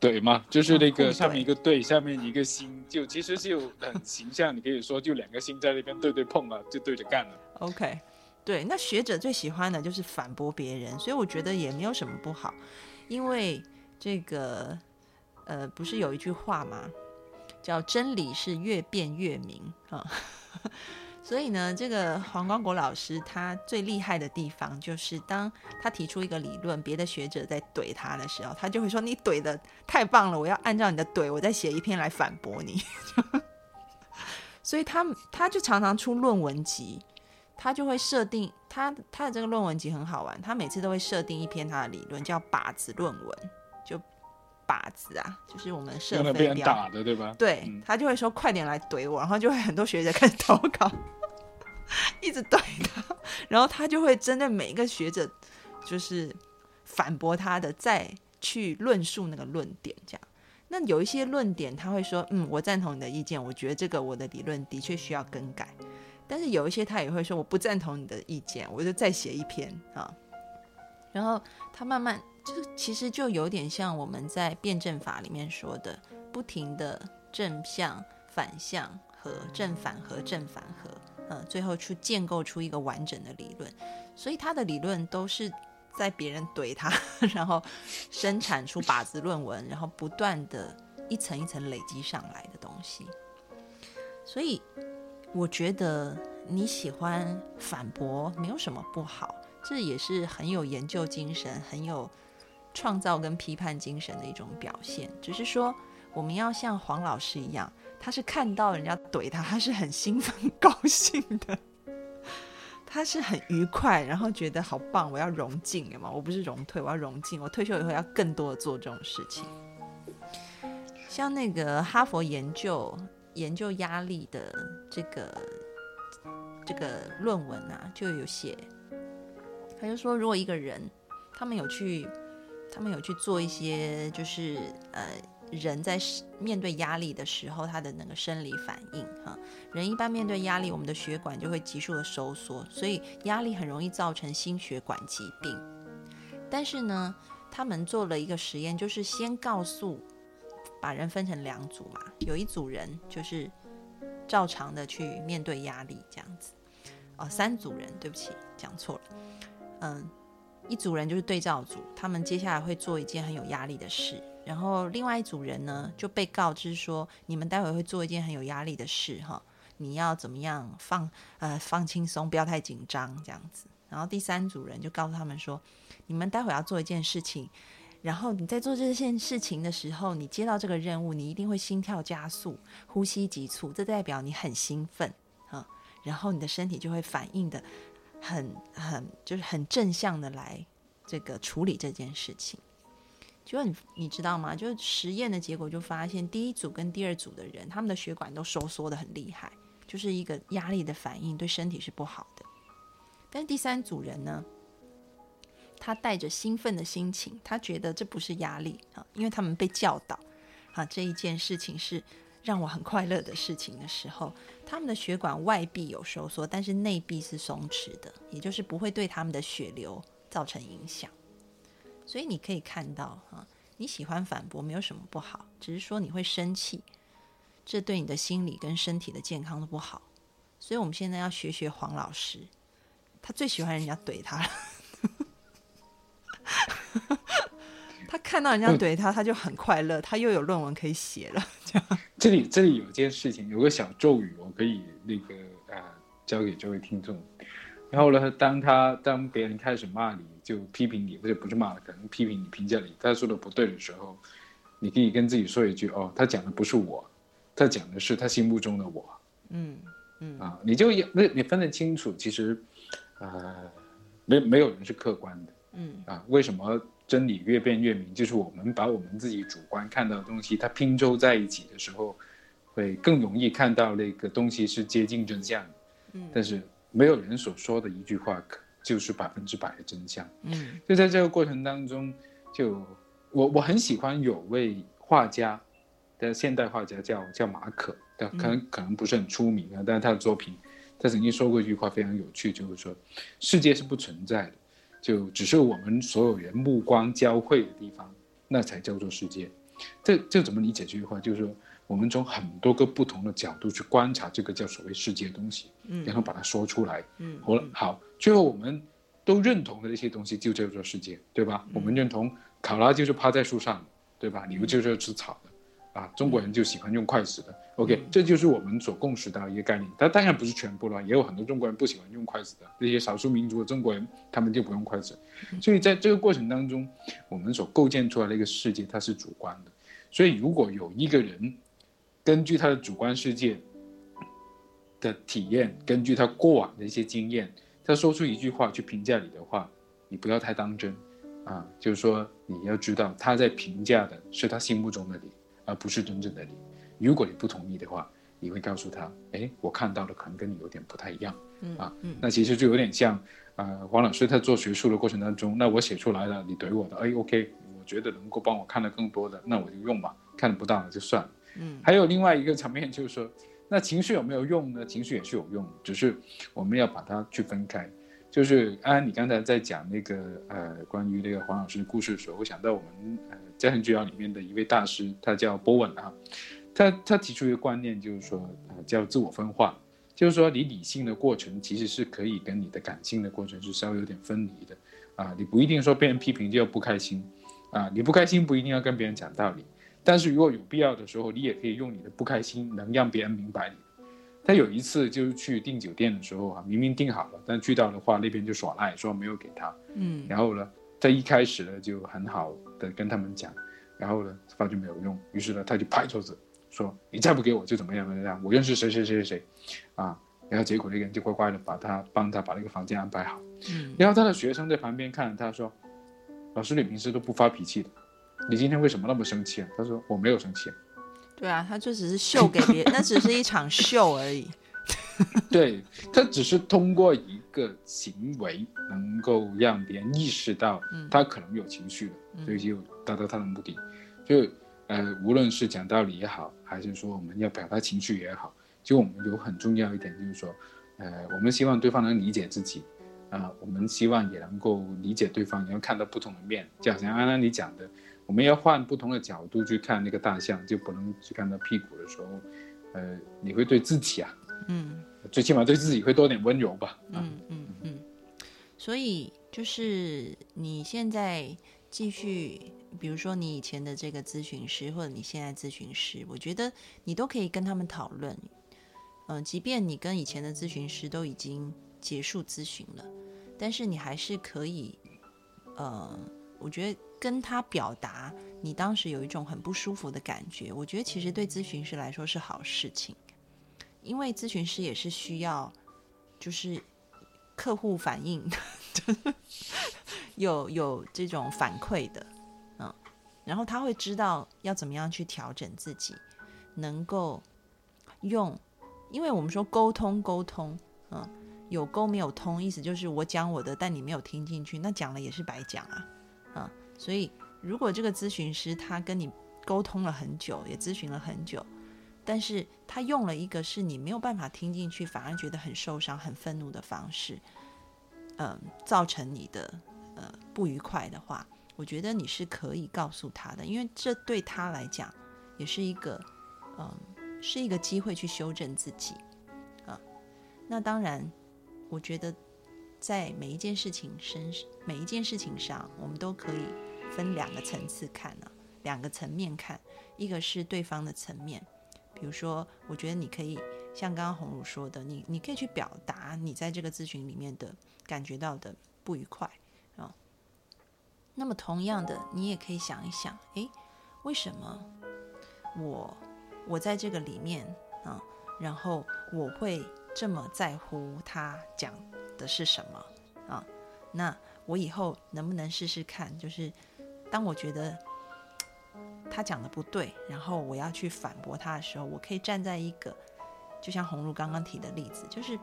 怼吗？就是那个上面一个对，下面一个心，就其实就很形象。你可以说，就两个心在那边对对碰了，就对着干了。OK，对，那学者最喜欢的就是反驳别人，所以我觉得也没有什么不好，因为这个呃，不是有一句话吗？叫真理是越辩越明啊。<laughs> 所以呢，这个黄光国老师他最厉害的地方，就是当他提出一个理论，别的学者在怼他的时候，他就会说：“你怼的太棒了，我要按照你的怼，我再写一篇来反驳你。<laughs> ”所以他他就常常出论文集，他就会设定他他的这个论文集很好玩，他每次都会设定一篇他的理论叫靶子论文，就靶子啊，就是我们射用来被人飞镖。打的，对吧？对、嗯他就会说快点来怼我，然后就会很多学者开始投稿，<laughs> 一直怼他，然后他就会针对每一个学者就是反驳他的，再去论述那个论点，这样。那有一些论点他会说，嗯，我赞同你的意见，我觉得这个我的理论的确需要更改。但是有一些他也会说，我不赞同你的意见，我就再写一篇啊。然后他慢慢就是其实就有点像我们在辩证法里面说的，不停的正向、反向和正反和正反和，呃，最后去建构出一个完整的理论。所以他的理论都是在别人怼他，然后生产出靶子论文，然后不断的一层一层累积上来的东西。所以我觉得你喜欢反驳没有什么不好，这也是很有研究精神、很有创造跟批判精神的一种表现。只是说，我们要像黄老师一样，他是看到人家怼他，他是很兴奋、高兴的。他是很愉快，然后觉得好棒，我要融进了嘛，我不是融退，我要融进。我退休以后要更多的做这种事情。像那个哈佛研究研究压力的这个这个论文啊，就有写，他就说，如果一个人，他们有去，他们有去做一些，就是呃，人在面对压力的时候，他的那个生理反应哈。人一般面对压力，我们的血管就会急速的收缩，所以压力很容易造成心血管疾病。但是呢，他们做了一个实验，就是先告诉把人分成两组嘛，有一组人就是照常的去面对压力这样子，哦，三组人，对不起，讲错了，嗯，一组人就是对照组，他们接下来会做一件很有压力的事，然后另外一组人呢就被告知说，你们待会会做一件很有压力的事哈，你要怎么样放呃放轻松，不要太紧张这样子，然后第三组人就告诉他们说，你们待会要做一件事情。然后你在做这件事情的时候，你接到这个任务，你一定会心跳加速、呼吸急促，这代表你很兴奋啊。然后你的身体就会反应的很很就是很正向的来这个处理这件事情。就你你知道吗？就是实验的结果就发现，第一组跟第二组的人，他们的血管都收缩的很厉害，就是一个压力的反应，对身体是不好的。但是第三组人呢？他带着兴奋的心情，他觉得这不是压力啊，因为他们被教导啊，这一件事情是让我很快乐的事情的时候，他们的血管外壁有收缩，但是内壁是松弛的，也就是不会对他们的血流造成影响。所以你可以看到啊，你喜欢反驳没有什么不好，只是说你会生气，这对你的心理跟身体的健康都不好。所以我们现在要学学黄老师，他最喜欢人家怼他了。<laughs> 他看到人家怼他，他就很快乐，他又有论文可以写了。<laughs> 这样，这里这里有件事情，有个小咒语，我可以那个啊、呃、交给这位听众。然后呢，当他当别人开始骂你，就批评你，或者不是骂，可能批评你、评价你，他说的不对的时候，你可以跟自己说一句：哦，他讲的不是我，他讲的是他心目中的我。嗯嗯啊，你就也你你分得清楚，其实，呃，没没有人是客观的。嗯啊，为什么真理越辩越明？就是我们把我们自己主观看到的东西，它拼凑在一起的时候，会更容易看到那个东西是接近真相的。嗯但是没有人所说的一句话，可就是百分之百的真相。嗯就在这个过程当中，就我我很喜欢有位画家的现代画家叫叫马可，但可能可能不是很出名啊，但是他的作品，他曾经说过一句话非常有趣，就是说世界是不存在的，就只是我们所有人目光交汇的地方，那才叫做世界。这这怎么理解这句话？就是说，我们从很多个不同的角度去观察这个叫所谓世界的东西，嗯然后把它说出来。嗯好了，好，最后我们都认同的那些东西就叫做世界，对吧？我们认同考拉就是趴在树上的，对吧？牛就是吃草的，啊，中国人就喜欢用筷子的。OK，这就是我们所共识到的一个概念。它当然不是全部了，也有很多中国人不喜欢用筷子的，那些少数民族的中国人他们就不用筷子。所以在这个过程当中，我们所构建出来的一个世界，它是主观的。所以如果有一个人根据他的主观世界的体验，根据他过往的一些经验，他说出一句话去评价你的话，你不要太当真啊。就是说你要知道他在评价的是他心目中的你，而不是真正的你。如果你不同意的话，你会告诉他，哎，我看到的可能跟你有点不太一样啊。那其实就有点像，呃，黄老师他做学术的过程当中，那我写出来了，你怼我的，哎，OK，我觉得能够帮我看得更多的，那我就用吧，看不到了就算了。嗯，还有另外一个层面就是说，那情绪有没有用呢？情绪也是有用，只是我们要把它去分开。就是安安，你刚才在讲那个呃关于那个黄老师的故事的时候，我想到我们呃家庭治疗里面的一位大师，他叫波文啊，他他提出一个观念，就是说呃叫自我分化，就是说你理性的过程其实是可以跟你的感性的过程是稍微有点分离的啊，你不一定说被人批评就要不开心啊，你不开心不一定要跟别人讲道理。但是如果有必要的时候，你也可以用你的不开心，能让别人明白你。他有一次就是去订酒店的时候啊，明明订好了，但去到的话那边就耍赖，说没有给他。嗯然后呢，他一开始呢就很好的跟他们讲，然后呢发觉没有用，于是呢他就拍桌子说：“你再不给我就怎么样怎么样，我认识谁谁谁谁谁，啊。”然后结果那个人就乖乖的把他帮他把那个房间安排好。嗯然后他的学生在旁边看着他说：“老师，你平时都不发脾气的，你今天为什么那么生气啊？”他说：“我没有生气。”对啊，他就只是秀给别人，<laughs> 那只是一场秀而已。<laughs> 对他只是通过一个行为，能够让别人意识到他可能有情绪了，所以就达到他的目的。就呃，无论是讲道理也好，还是说我们要表达情绪也好，就我们有很重要一点就是说，呃，我们希望对方能理解自己，啊、我们希望也能够理解对方，也要看到不同的面。就好像安安你讲的，我们要换不同的角度去看那个大象，就不能去看到屁股的时候，呃，你会对自己啊。嗯最起码对自己会多点温柔吧。啊，嗯嗯嗯，所以就是你现在继续，比如说你以前的这个咨询师，或者你现在咨询师，我觉得你都可以跟他们讨论。嗯、即便你跟以前的咨询师都已经结束咨询了，但是你还是可以，呃，我觉得跟他表达你当时有一种很不舒服的感觉，我觉得其实对咨询师来说是好事情。因为咨询师也是需要，就是客户反应，<laughs> 有有这种反馈的，然后他会知道要怎么样去调整自己，能够用，因为我们说沟通沟通，嗯，有沟没有通，意思就是我讲我的，但你没有听进去，那讲了也是白讲啊，嗯，所以如果这个咨询师他跟你沟通了很久，也咨询了很久。但是他用了一个是你没有办法听进去，反而觉得很受伤、很愤怒的方式，嗯、造成你的呃不愉快的话，我觉得你是可以告诉他的，因为这对他来讲也是一个嗯、是一个机会去修正自己啊、那当然，我觉得在每一件事情身每一件事情上，我们都可以分两个层次看呢、两个层面看，一个是对方的层面。比如说，我觉得你可以像刚刚红茹说的，你你可以去表达你在这个咨询里面的感觉到的不愉快、那么同样的，你也可以想一想，诶，为什么我我在这个里面啊、然后我会这么在乎他讲的是什么啊？那我以后能不能试试看？就是当我觉得他讲的不对，然后我要去反驳他的时候，我可以站在一个，就像红茹刚刚提的例子，就是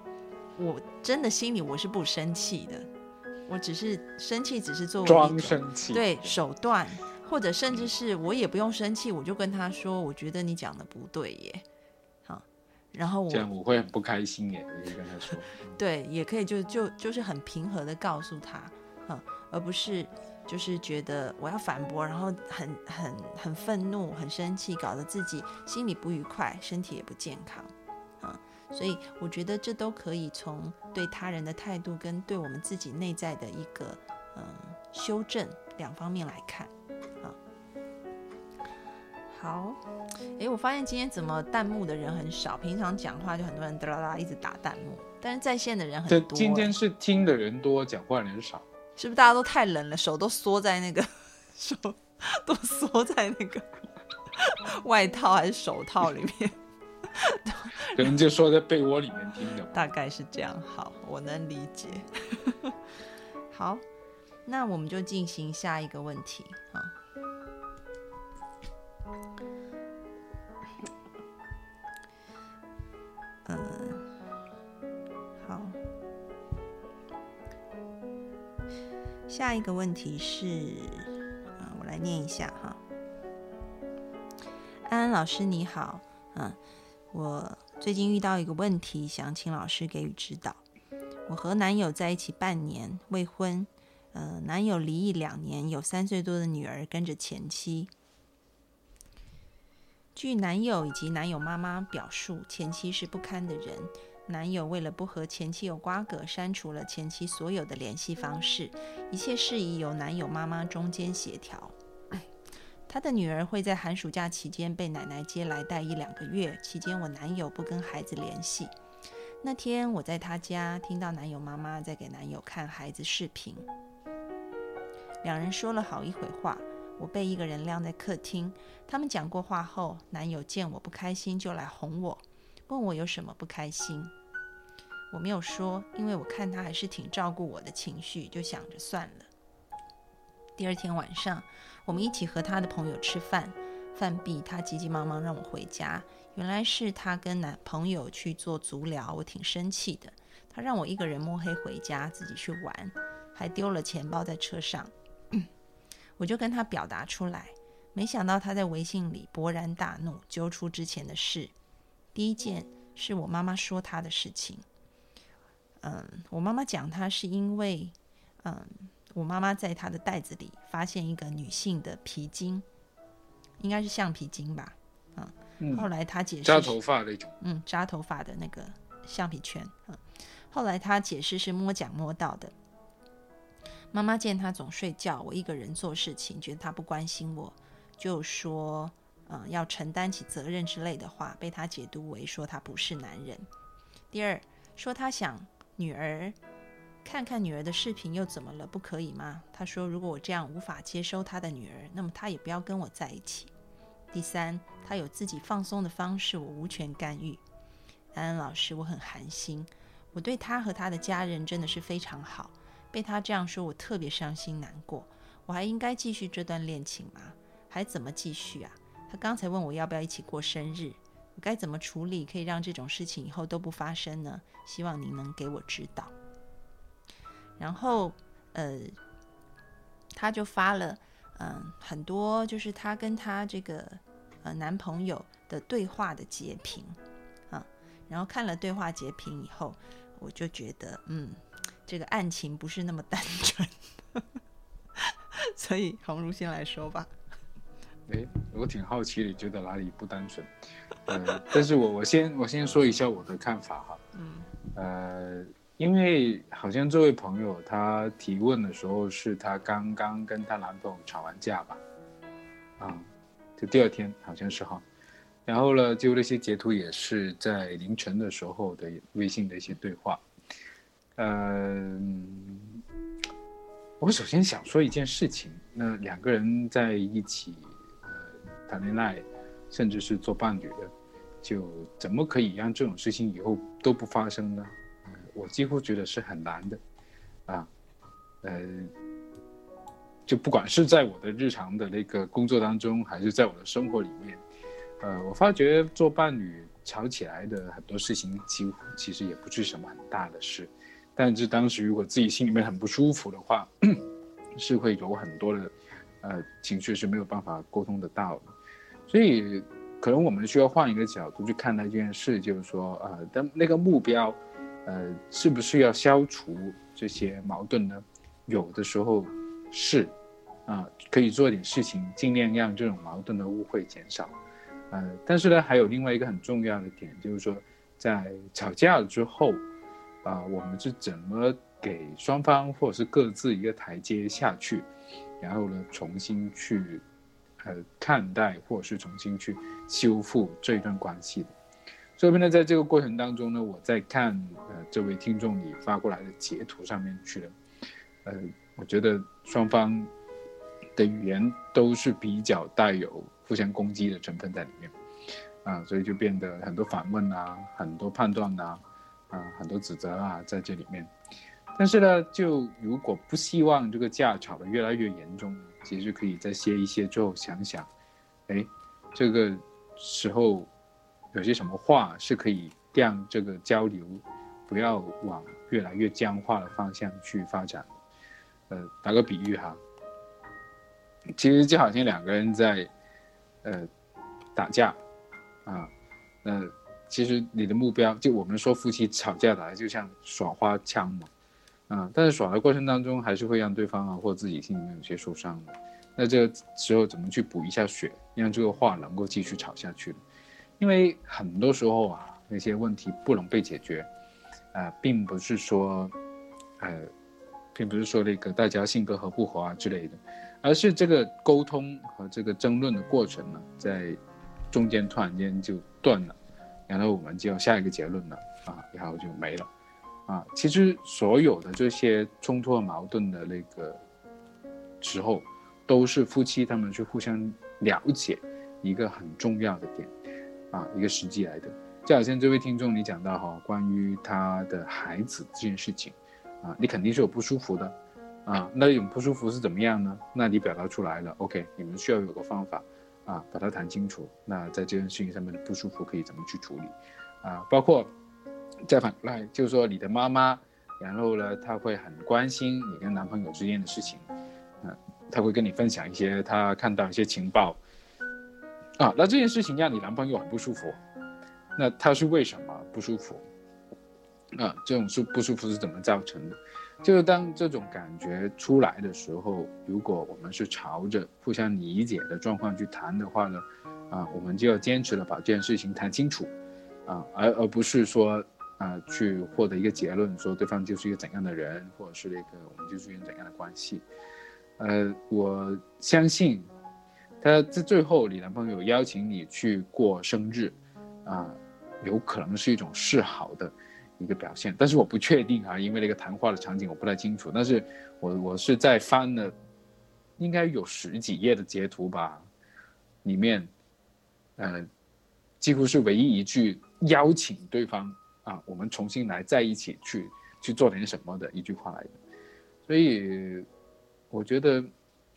我真的心里我是不生气的，我只是生气，只是作为装生气，对手段，或者甚至是我也不用生气，我就跟他说，我觉得你讲的不对耶，好，然后我这样我会很不开心耶。我就跟他说，对，也可以就就就是很平和的告诉他，嗯，而不是就是觉得我要反驳，然后很很很愤怒、很生气，搞得自己心里不愉快，身体也不健康啊。所以我觉得这都可以从对他人的态度跟对我们自己内在的一个嗯修正两方面来看啊。好，诶，我发现今天怎么弹幕的人很少，平常讲话就很多人哒啦啦一直打弹幕，但是在线的人很多。今天是听的人多，讲话的人少。是不是大家都太冷了，手都缩在那个 <laughs> 手都缩在那个 <laughs> 外套还是手套里面？<laughs> 可能就说在被窝里面听的。大概是这样，好，我能理解。<laughs> 好，那我们就进行下一个问题啊。嗯，好。下一个问题是，啊，我来念一下哈。安安老师你好，嗯，我最近遇到一个问题，想请老师给予指导。我和男友在一起半年，未婚，呃，男友离异两年，有三岁多的女儿跟着前妻。据男友以及男友妈妈表述，前妻是不堪的人。男友为了不和前妻有瓜葛，删除了前妻所有的联系方式，一切事宜由男友妈妈中间协调。他的女儿会在寒暑假期间被奶奶接来带一两个月，期间我男友不跟孩子联系。那天我在他家，听到男友妈妈在给男友看孩子视频，两人说了好一会话。我被一个人晾在客厅。他们讲过话后，男友见我不开心，就来哄我，问我有什么不开心。我没有说，因为我看他还是挺照顾我的情绪，就想着算了。第二天晚上，我们一起和他的朋友吃饭，饭毕，他急急忙忙让我回家。原来是他跟男朋友去做足疗，我挺生气的。他让我一个人摸黑回家，自己去玩，还丢了钱包在车上。<clears throat> 我就跟他表达出来，没想到他在微信里勃然大怒，揪出之前的事。第一件是我妈妈说他的事情。嗯，我妈妈讲他是因为，嗯，我妈妈在她的袋子里发现一个女性的皮筋，应该是橡皮筋吧？嗯，后来她解释扎头发那种，嗯，扎头发的那个橡皮圈。嗯，后来她解释是摸奖摸到的。妈妈见她总睡觉，我一个人做事情，觉得她不关心我，就说，嗯，要承担起责任之类的话，被他解读为说他不是男人。第二，说他想女儿看看女儿的视频又怎么了？不可以吗？他说，如果我这样无法接收他的女儿，那么他也不要跟我在一起。第三，他有自己放松的方式，我无权干预。安安老师，我很寒心，我对他和他的家人真的是非常好。被他这样说，我特别伤心难过。我还应该继续这段恋情吗？还怎么继续啊？他刚才问我要不要一起过生日，我该怎么处理，可以让这种事情以后都不发生呢？希望您能给我指导。然后，呃，他就发了，嗯，很多就是他跟他这个呃男朋友的对话的截屏啊。然后看了对话截屏以后，我就觉得，嗯。这个案情不是那么单纯，<laughs> 所以红如先来说吧。哎，我挺好奇，你觉得哪里不单纯？呃，但是我我先我先说一下我的看法哈。嗯。呃，因为好像这位朋友他提问的时候是她刚刚跟她男朋友吵完架吧？啊，就第二天好像是哈。然后呢，就那些截图也是在凌晨的时候的微信的一些对话。嗯，我首先想说一件事情，那两个人在一起，谈恋爱，甚至是做伴侣的，就怎么可以让这种事情以后都不发生呢？我几乎觉得是很难的，啊，呃，就不管是在我的日常的那个工作当中，还是在我的生活里面，呃，我发觉做伴侣吵起来的很多事情，几乎其实也不是什么很大的事。但是当时如果自己心里面很不舒服的话，<clears throat> 是会有很多的，呃，情绪是没有办法沟通得到的。所以，可能我们需要换一个角度去看待这件事，就是说，呃，但那个目标，呃，是不是要消除这些矛盾呢？有的时候是啊，可以做点事情，尽量让这种矛盾的误会减少。呃，但是呢，还有另外一个很重要的点，就是说，在吵架了之后，啊，我们是怎么给双方或者是各自一个台阶下去，然后呢，重新去呃看待或者是重新去修复这一段关系的。所以呢，在这个过程当中呢，我在看呃这位听众你发过来的截图上面去了，呃，我觉得双方的语言都是比较带有互相攻击的成分在里面，啊，所以就变得很多反问啊，很多判断呐，啊，很多指责啊在这里面。但是呢，就如果不希望这个架吵得越来越严重，其实可以再歇一歇之后想想，哎，这个时候。有些什么话是可以让这个交流不要往越来越僵化的方向去发展？呃，打个比喻哈，其实就好像两个人在呃打架啊，那其实你的目标就我们说夫妻吵架打就像耍花枪嘛，啊，但是耍的过程当中还是会让对方啊或自己心里面有些受伤的，那这个时候怎么去补一下血，让这个话能够继续吵下去呢？因为很多时候啊，那些问题不能被解决，呃，并不是说，呃，并不是说那个大家性格合不合啊之类的，而是这个沟通和这个争论的过程呢，在中间突然间就断了，然后我们就要下一个结论了啊，然后就没了，啊，其实所有的这些冲突和矛盾的那个时候，都是夫妻他们去互相了解一个很重要的点。啊，一个时机来的，就好像这位听众你讲到哈，关于他的孩子这件事情，啊，你肯定是有不舒服的，啊，那种不舒服是怎么样呢？那你表达出来了，OK，你们需要有个方法，啊，把它谈清楚。那在这件事情上面的不舒服可以怎么去处理？啊，包括再反过来，就是说你的妈妈，然后呢，她会很关心你跟男朋友之间的事情，啊，她会跟你分享一些她看到一些情报。啊，那这件事情让你男朋友很不舒服，那他是为什么不舒服？啊，这种舒不舒服是怎么造成的？就是当这种感觉出来的时候，如果我们是朝着互相理解的状况去谈的话呢，啊，我们就要坚持的把这件事情谈清楚，啊，而而不是说啊去获得一个结论，说对方就是一个怎样的人，或者是那个我们就是一个怎样的关系。呃，我相信。他在最后，你男朋友邀请你去过生日，啊，有可能是一种示好的一个表现，但是我不确定啊，因为那个谈话的场景我不太清楚。但是我我是在翻了，应该有十几页的截图吧，里面，呃，几乎是唯一一句邀请对方啊，我们重新来在一起去去做点什么的一句话来的，所以我觉得。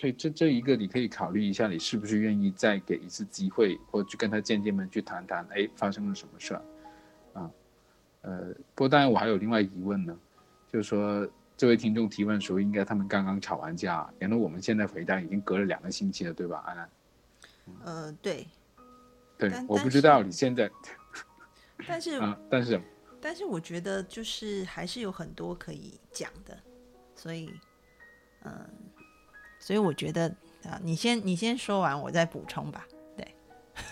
所以这这一个你可以考虑一下，你是不是愿意再给一次机会，或者去跟他见见面，去谈谈，哎，发生了什么事儿，啊，呃，不过当然我还有另外疑问呢，就是说这位听众提问的时候，应该他们刚刚吵完架，然后我们现在回答已经隔了两个星期了，对吧，安安？呃，对，对，我不知道你现在，但是 <laughs> 啊，但是，但是我觉得就是还是有很多可以讲的，所以，嗯。所以我觉得啊，你先你先说完，我再补充吧。对，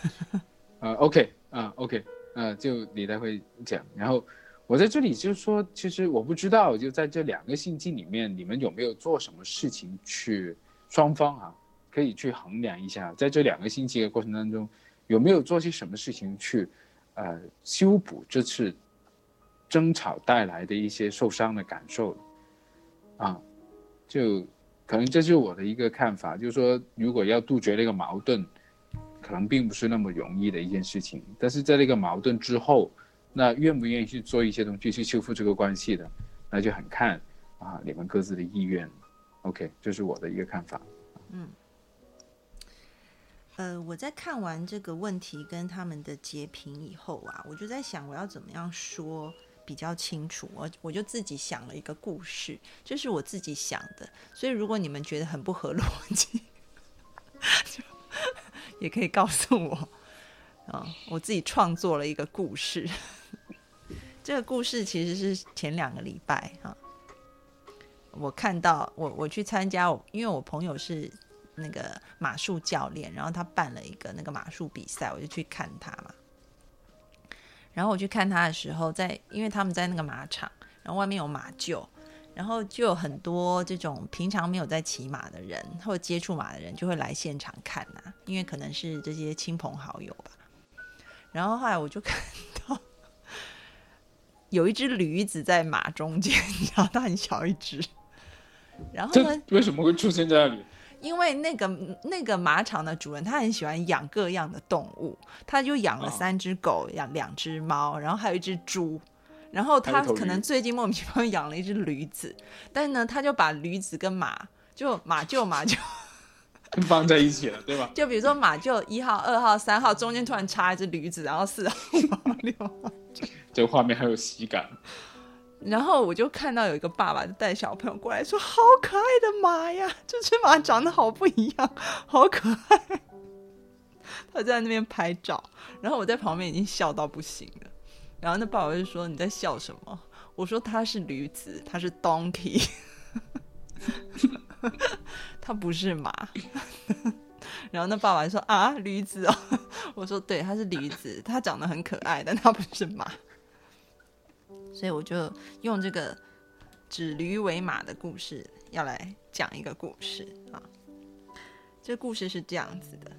<laughs> 啊，OK，啊，OK，啊，就你待会讲。然后我在这里就说，其实我不知道，就在这两个星期里面，你们有没有做什么事情去双方啊，可以去衡量一下，在这两个星期的过程当中，有没有做些什么事情去呃修补这次争吵带来的一些受伤的感受啊，就。可能这是我的一个看法，就是说，如果要杜绝那个矛盾，可能并不是那么容易的一件事情。但是在那个矛盾之后，那愿不愿意去做一些东西去修复这个关系的，那就很看啊你们各自的意愿。OK，这是我的一个看法。嗯，呃，我在看完这个问题跟他们的截屏以后啊，我就在想，我要怎么样说。比较清楚，我我就自己想了一个故事，这是我自己想的，所以如果你们觉得很不合逻辑，就也可以告诉我啊，我自己创作了一个故事。这个故事其实是前两个礼拜哈，我看到我我去参加，因为我朋友是那个马术教练，然后他办了一个那个马术比赛，我就去看他嘛。然后我去看他的时候，在因为他们在那个马场，然后外面有马厩，然后就有很多这种平常没有在骑马的人或接触马的人就会来现场看呐，因为可能是这些亲朋好友吧。然后后来我就看到有一只驴子在马中间，然后它很小一只。然后呢？为什么会出现在那里？因为那个那个马场的主人他很喜欢养各样的动物，他就养了三只狗，养两只猫，然后还有一只猪。然后他可能最近莫名其妙养了一只驴子，但是呢，他就把驴子跟马就马厩马厩放在一起了，对吧？就比如说马厩一号、二号、三号中间突然插一只驴子，然后四号、五号、六号，这个画面很有喜感。然后我就看到有一个爸爸带小朋友过来说：“好可爱的马呀，这只马长得好不一样，好可爱。<laughs> ”他在那边拍照，然后我在旁边已经笑到不行了。然后那爸爸就说：“你在笑什么？”我说：“他是驴子，他是 donkey，<laughs> 他不是马。<laughs> ”然后那爸爸说：“啊，驴子哦。”我说：“对，他是驴子，他长得很可爱，但他不是马。”所以我就用这个指驴为马的故事，要来讲一个故事啊。这故事是这样子的，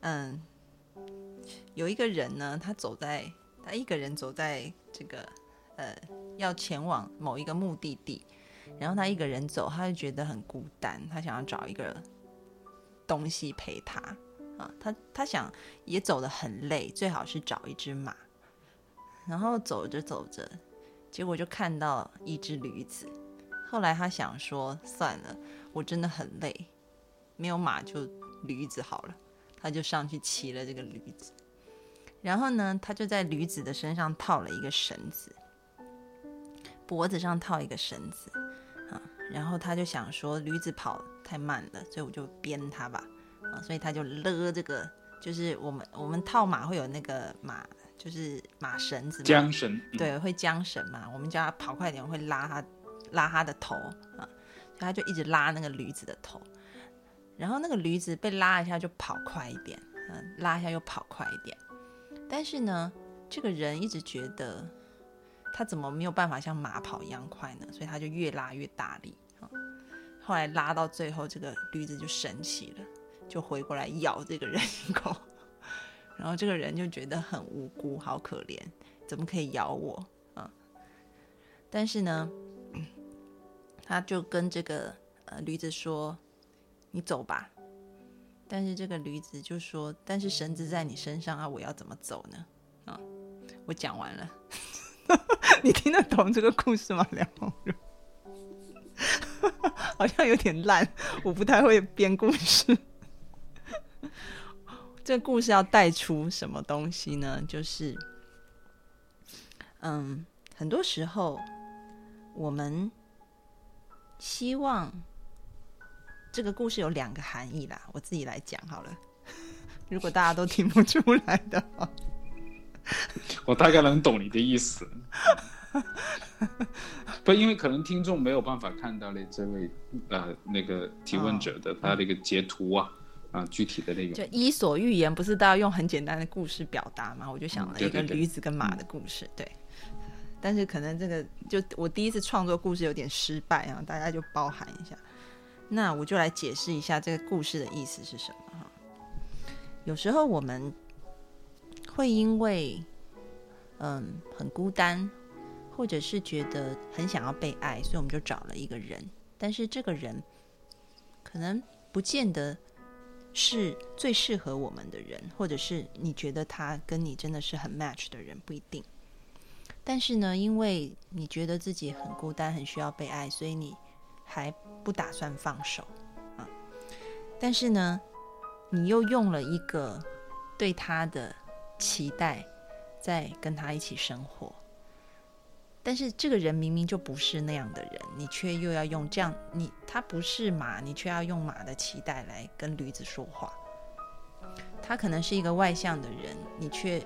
嗯，有一个人呢，他走在他一个人走在这个呃要前往某一个目的地，然后他一个人走，他就觉得很孤单，他想要找一个东西陪他啊，他他想也走得很累，最好是找一只马。然后走着走着，结果就看到一只驴子。后来他想说：“算了，我真的很累，没有马就驴子好了。”他就上去骑了这个驴子。然后呢，他就在驴子的身上套了一个绳子，脖子上套一个绳子啊。然后他就想说：“驴子跑太慢了，所以我就鞭它吧。”啊，所以他就勒这个，就是我们我们套马会有那个马。就是马绳子，缰绳，对，会缰绳嘛。我们叫他跑快点，会拉他，拉他的头啊，所以他就一直拉那个驴子的头，然后那个驴子被拉一下就跑快一点，嗯，拉一下又跑快一点。但是呢，这个人一直觉得他怎么没有办法像马跑一样快呢？所以他就越拉越大力啊。后来拉到最后，这个驴子就神奇了，就回过来咬这个人一口。然后这个人就觉得很无辜，好可怜，怎么可以咬我啊？但是呢，他就跟这个呃驴子说：“你走吧。”但是这个驴子就说：“但是绳子在你身上啊，我要怎么走呢？”啊，我讲完了，<laughs> 你听得懂这个故事吗？梁红茹，<laughs> 好像有点烂，我不太会编故事。这故事要带出什么东西呢？就是，嗯，很多时候我们希望这个故事有两个含义啦。我自己来讲好了，<laughs> 如果大家都听不出来的话，<laughs> 我大概能懂你的意思。<laughs> 不，因为可能听众没有办法看到那这位呃那个提问者的他的一个截图啊。啊，具体的那个就《伊索寓言》不是都要用很简单的故事表达吗？我就想了一个驴子跟马的故事，对。但是可能这个就我第一次创作故事有点失败啊，大家就包含一下。那我就来解释一下这个故事的意思是什么哈。有时候我们会因为嗯很孤单，或者是觉得很想要被爱，所以我们就找了一个人。但是这个人可能不见得。是最适合我们的人，或者是你觉得他跟你真的是很 match 的人，不一定。但是呢，因为你觉得自己很孤单，很需要被爱，所以你还不打算放手啊。但是呢，你又用了一个对他的期待，在跟他一起生活。但是这个人明明就不是那样的人，你却又要用这样你他不是马，你却要用马的期待来跟驴子说话。他可能是一个外向的人，你却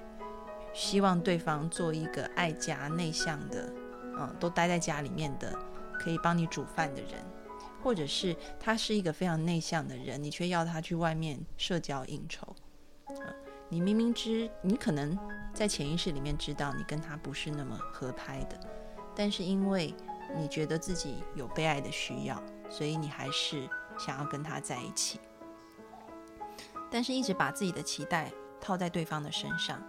希望对方做一个爱家内向的，嗯，都待在家里面的可以帮你煮饭的人，或者是他是一个非常内向的人，你却要他去外面社交应酬。你明明知你可能在潜意识里面知道你跟他不是那么合拍的，但是因为你觉得自己有被爱的需要，所以你还是想要跟他在一起。但是，一直把自己的期待套在对方的身上，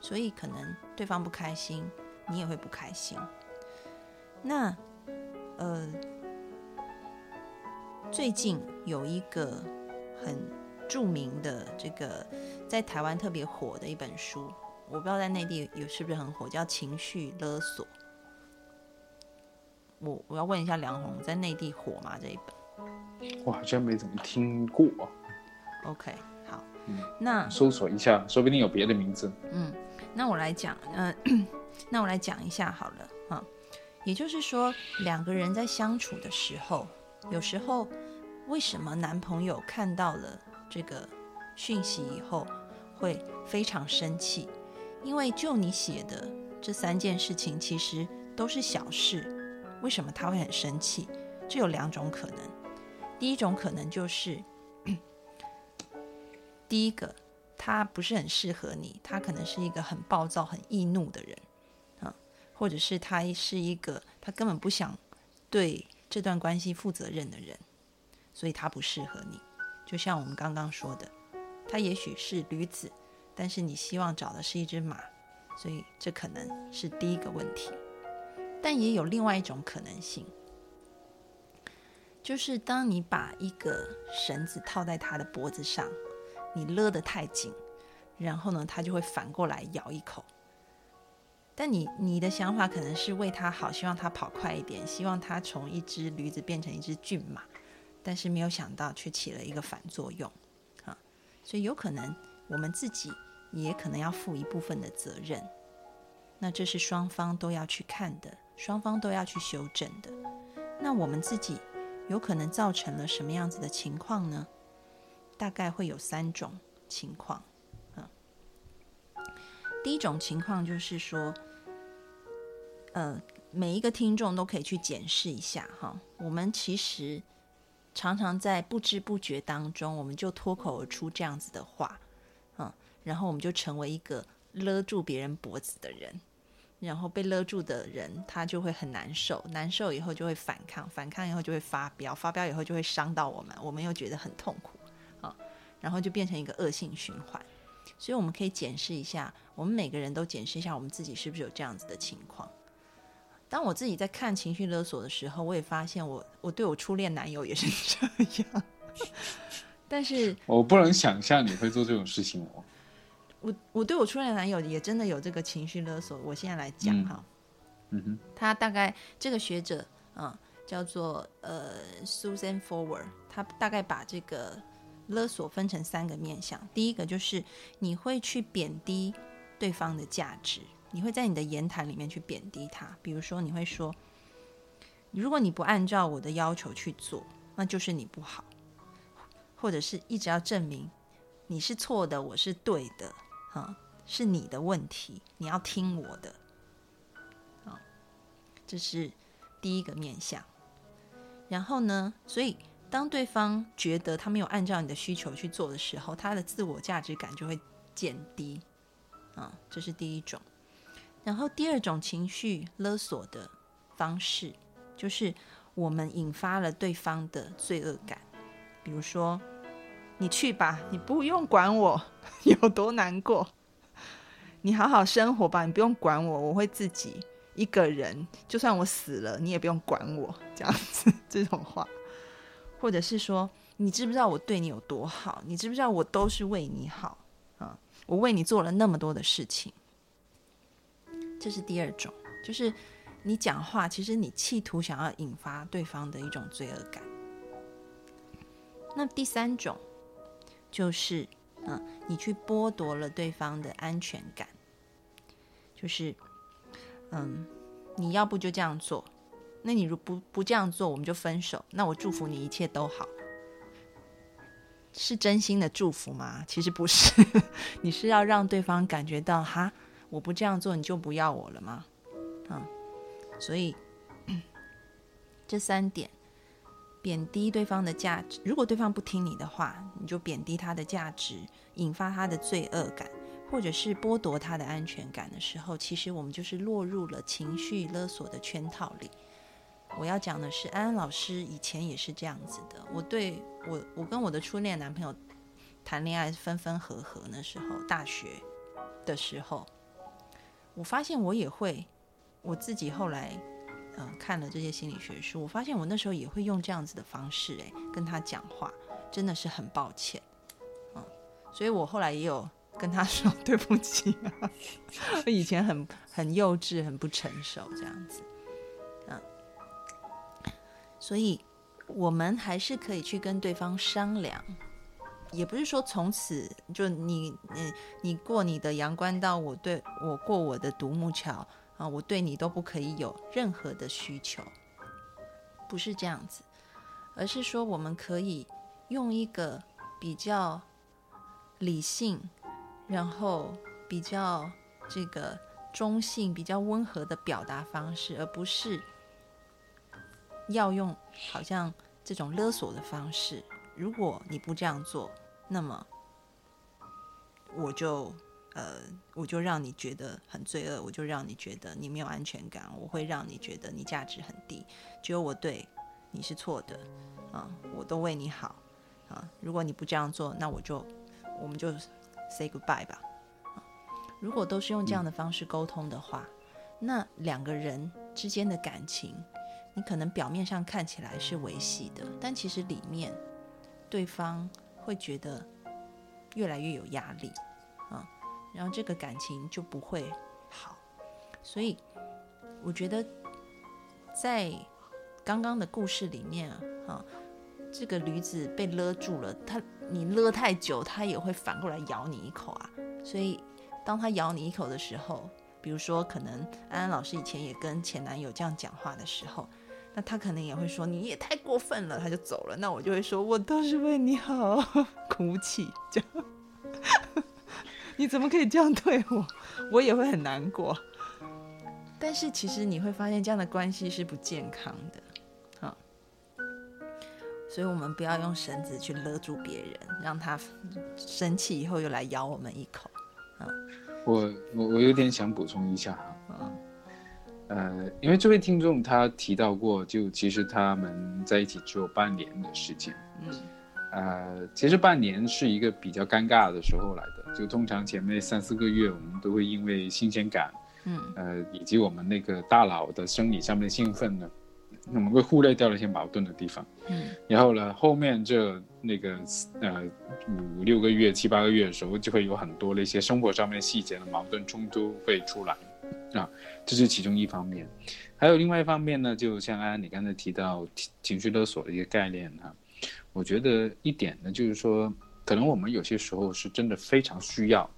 所以可能对方不开心，你也会不开心。那，呃，最近有一个很著名的这个在台湾特别火的一本书，我不知道在内地有是不是很火，叫《情绪勒索》。我我要问一下梁红，在内地火吗？这一本？我好像没怎么听过。OK 好。那搜索一下，说不定有别的名字。嗯，那我来讲，嗯，<coughs> 那我来讲一下好了啊。也就是说，两个人在相处的时候，有时候为什么男朋友看到了这个讯息以后会非常生气？因为就你写的这三件事情，其实都是小事，为什么他会很生气？这有两种可能。第一种可能就是。第一个，他不是很适合你，他可能是一个很暴躁、很易怒的人，啊，或者是他是一个他根本不想对这段关系负责任的人，所以他不适合你。就像我们刚刚说的，他也许是驴子，但是你希望找的是一只马，所以这可能是第一个问题。但也有另外一种可能性，就是当你把一个绳子套在他的脖子上。你勒得太紧，然后呢，它就会反过来咬一口。但你你的想法可能是为他好，希望他跑快一点，希望他从一只驴子变成一只骏马，但是没有想到却起了一个反作用啊！所以有可能我们自己也可能要负一部分的责任。那这是双方都要去看的，双方都要去修正的。那我们自己有可能造成了什么样子的情况呢？大概会有三种情况，嗯，第一种情况就是说，呃，每一个听众都可以去检视一下哈，我们其实常常在不知不觉当中，我们就脱口而出这样子的话，然后我们就成为一个勒住别人脖子的人，然后被勒住的人他就会很难受，难受以后就会反抗，反抗以后就会发飙，发飙以后就会伤到我们，我们又觉得很痛苦啊。然后就变成一个恶性循环，所以我们可以检视一下，我们每个人都检视一下我们自己是不是有这样子的情况。当我自己在看情绪勒索的时候，我也发现我我对我初恋男友也是这样。<laughs> 但是我不能想象你会做这种事情哦。我我对我初恋男友也真的有这个情绪勒索。我现在来讲哈，嗯哼，他大概这个学者嗯叫做呃 Susan Forward，他大概把这个。勒索分成三个面向，第一个就是你会去贬低对方的价值，你会在你的言谈里面去贬低他。比如说，你会说：“如果你不按照我的要求去做，那就是你不好。”或者是一直要证明你是错的，我是对的，啊，是你的问题，你要听我的。啊，这是第一个面向。然后呢，所以。当对方觉得他没有按照你的需求去做的时候，他的自我价值感就会减低，啊，这是第一种。然后第二种情绪勒索的方式，就是我们引发了对方的罪恶感。比如说，你去吧，你不用管我 <laughs> 有多难过，你好好生活吧，你不用管我，我会自己一个人，就算我死了，你也不用管我，这样子 <laughs> 这种话。或者是说，你知不知道我对你有多好？你知不知道我都是为你好啊？我为你做了那么多的事情。这是第二种，就是你讲话，其实你企图想要引发对方的一种罪恶感。那第三种，就是嗯，你去剥夺了对方的安全感，就是嗯，你要不就这样做。那你如不不这样做，我们就分手。那我祝福你一切都好，是真心的祝福吗？其实不是，<laughs> 你是要让对方感觉到哈，我不这样做你就不要我了吗？啊，所以 <clears throat> 这三点，贬低对方的价值。如果对方不听你的话，你就贬低他的价值，引发他的罪恶感，或者是剥夺他的安全感的时候，其实我们就是落入了情绪勒索的圈套里。我要讲的是，安安老师以前也是这样子的。我对我，我跟我的初恋男朋友谈恋爱分分合合那时候，大学的时候，我发现我也会，我自己后来。嗯，看了这些心理学书，我发现我那时候也会用这样子的方式，诶，跟他讲话，真的是很抱歉，嗯，所以我后来也有跟他 <laughs> 说对不起，我以前很很幼稚，很不成熟这样子，嗯，所以我们还是可以去跟对方商量，也不是说从此就你你你过你的阳关道，我对我过我的独木桥。啊，我对你都不可以有任何的需求，不是这样子，而是说我们可以用一个比较理性，然后比较这个中性、比较温和的表达方式，而不是要用好像这种勒索的方式。如果你不这样做，那么我就。呃，我就让你觉得很罪恶，我就让你觉得你没有安全感，我会让你觉得你价值很低，只有我对你是错的，啊，我都为你好，啊，如果你不这样做，那我就我们就 say goodbye 吧，啊，如果都是用这样的方式沟通的话，那两个人之间的感情，你可能表面上看起来是维系的，但其实里面对方会觉得越来越有压力。然后这个感情就不会好，所以我觉得在刚刚的故事里面啊，这个驴子被勒住了，它你勒太久，它也会反过来咬你一口啊。所以当它咬你一口的时候，比如说可能安安老师以前也跟前男友这样讲话的时候，那他可能也会说你也太过分了，他就走了。那我就会说我都是为你好，<laughs> 哭泣这样。<laughs> 你怎么可以这样对我？<laughs> 我也会很难过。但是其实你会发现，这样的关系是不健康的，啊。所以我们不要用绳子去勒住别人，让他生气以后又来咬我们一口，啊。我我我有点想补充一下哈，呃，因为这位听众他提到过，就其实他们在一起只有半年的时间，嗯。呃，其实半年是一个比较尴尬的时候来的，就通常前面三四个月，我们都会因为新鲜感，嗯，呃，以及我们那个大脑的生理上面的兴奋呢，我们会忽略掉了一些矛盾的地方，嗯，然后呢，后面这那个呃五六个月、七八个月的时候，就会有很多的一些生活上面细节的矛盾冲突会出来，啊，这是其中一方面，还有另外一方面呢，就像安安你刚才提到情绪勒索的一个概念哈。我觉得一点呢，就是说，可能我们有些时候是真的非常需要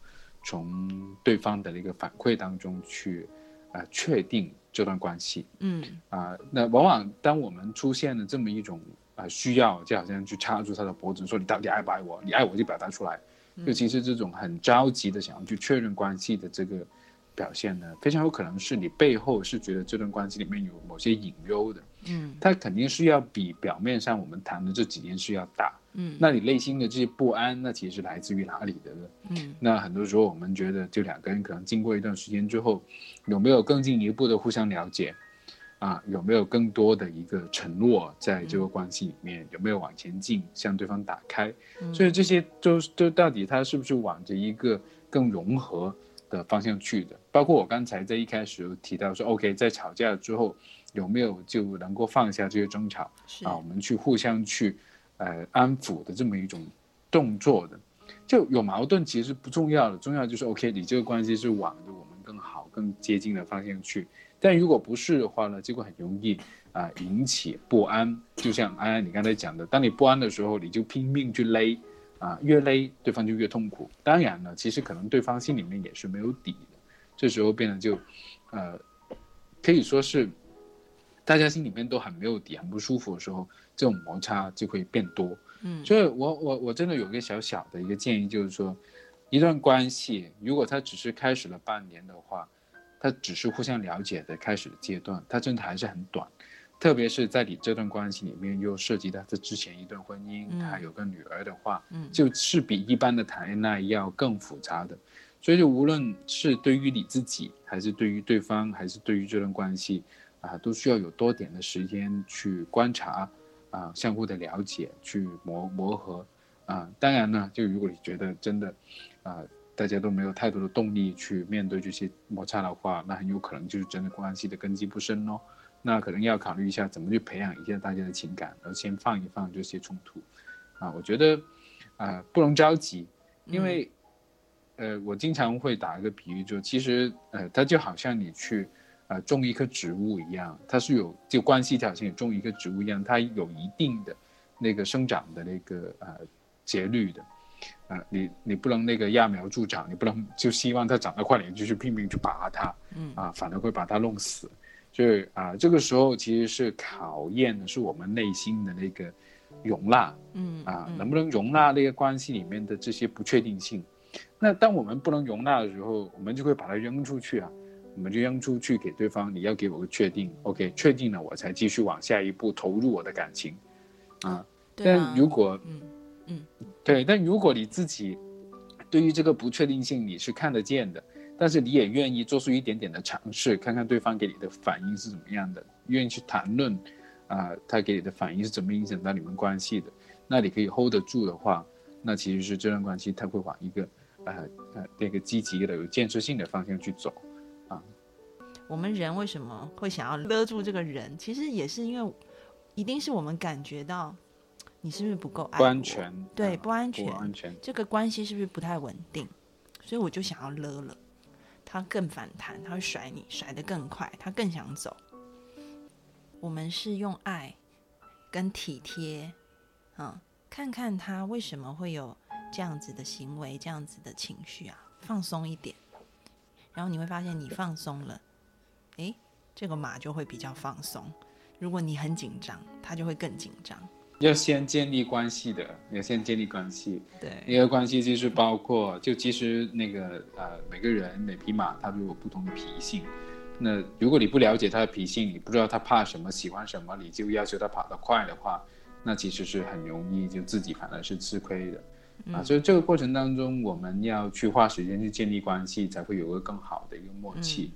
从对方的一个反馈当中去，啊，确定这段关系。嗯，啊，那往往当我们出现了这么一种啊需要，就好像去掐住他的脖子，说你到底爱不爱我？你爱我就表达出来。尤其是这种很着急的想要去确认关系的这个表现呢，非常有可能是你背后是觉得这段关系里面有某些隐忧的。嗯，他肯定是要比表面上我们谈的这几件事要大。嗯，那你内心的这些不安，那其实来自于哪里的呢？嗯，那很多时候我们觉得，就两个人可能经过一段时间之后，有没有更进一步的互相了解？啊，有没有更多的一个承诺在这个关系里面？有没有往前进，向对方打开？所以这些都都到底他是不是往着一个更融合的方向去的？包括我刚才在一开始提到说，OK，在吵架之后。有没有就能够放下这些争吵啊？我们去互相去，呃，安抚的这么一种动作的，就有矛盾其实不重要的，重要就是 OK，你这个关系是往着我们更好、更接近的方向去。但如果不是的话呢，结果很容易啊引起不安。就像安安你刚才讲的，当你不安的时候，你就拼命去勒，啊，越勒对方就越痛苦。当然了，其实可能对方心里面也是没有底的，这时候变得就，呃，可以说是。大家心里面都很没有底、很不舒服的时候，这种摩擦就会变多。嗯，所以我我我真的有一个小小的一个建议，就是说，一段关系如果它只是开始了半年的话，它只是互相了解的开始的阶段，它真的还是很短。特别是在你这段关系里面又涉及到他之前一段婚姻，嗯他有个女儿的话，嗯就是比一般的谈恋爱要更复杂的。所以，就无论是对于你自己，还是对于对方，还是对于这段关系，啊，都需要有多点的时间去观察，啊，相互的了解，去磨磨合，啊，当然呢，就如果你觉得真的，啊，大家都没有太多的动力去面对这些摩擦的话，那很有可能就是真的关系的根基不深哦。那可能要考虑一下怎么去培养一下大家的情感，然后先放一放这些冲突，啊，我觉得，啊，不能着急，因为，呃，我经常会打一个比喻，就其实，呃，它就好像你去，呃，种一棵植物一样，它是有就关系条件种一棵植物一样，它有一定的那个生长的那个呃节律的，啊，你你不能那个揠苗助长，你不能就希望它长得快点就去拼命去拔它，嗯啊，反而会把它弄死。所以啊，这个时候其实是考验的是我们内心的那个容纳嗯啊，嗯能不能容纳那个关系里面的这些不确定性。那当我们不能容纳的时候，我们就会把它扔出去啊，我们就扔出去给对方，你要给我个确定，OK，确定了我才继续往下一步投入我的感情啊。对啊但如果嗯嗯对，但如果你自己对于这个不确定性你是看得见的，但是你也愿意做出一点点的尝试，看看对方给你的反应是怎么样的，愿意去谈论，啊、他给你的反应是怎么影响到你们关系的，那你可以 hold 得住的话，那其实是这段关系它会往一个呃呃那个积极的有建设性的方向去走。我们人为什么会想要勒住这个人？其实也是因为，一定是我们感觉到你是不是不够爱我不安全，对，啊不安全，不安全，这个关系是不是不太稳定？所以我就想要勒了，他更反弹，他会甩你，甩得更快，他更想走。我们是用爱跟体贴，嗯，看看他为什么会有这样子的行为，这样子的情绪啊，放松一点，然后你会发现你放松了，诶，这个马就会比较放松。如果你很紧张，它就会更紧张。要先建立关系的，要先建立关系。对，一个关系就是包括，就其实那个呃，每个人每匹马它都有不同的脾性。那如果你不了解它的脾性，你不知道它怕什么、喜欢什么，你就要求它跑得快的话，那其实是很容易就自己反而是吃亏的。啊，所以这个过程当中，我们要去花时间去建立关系，才会有个更好的一个默契。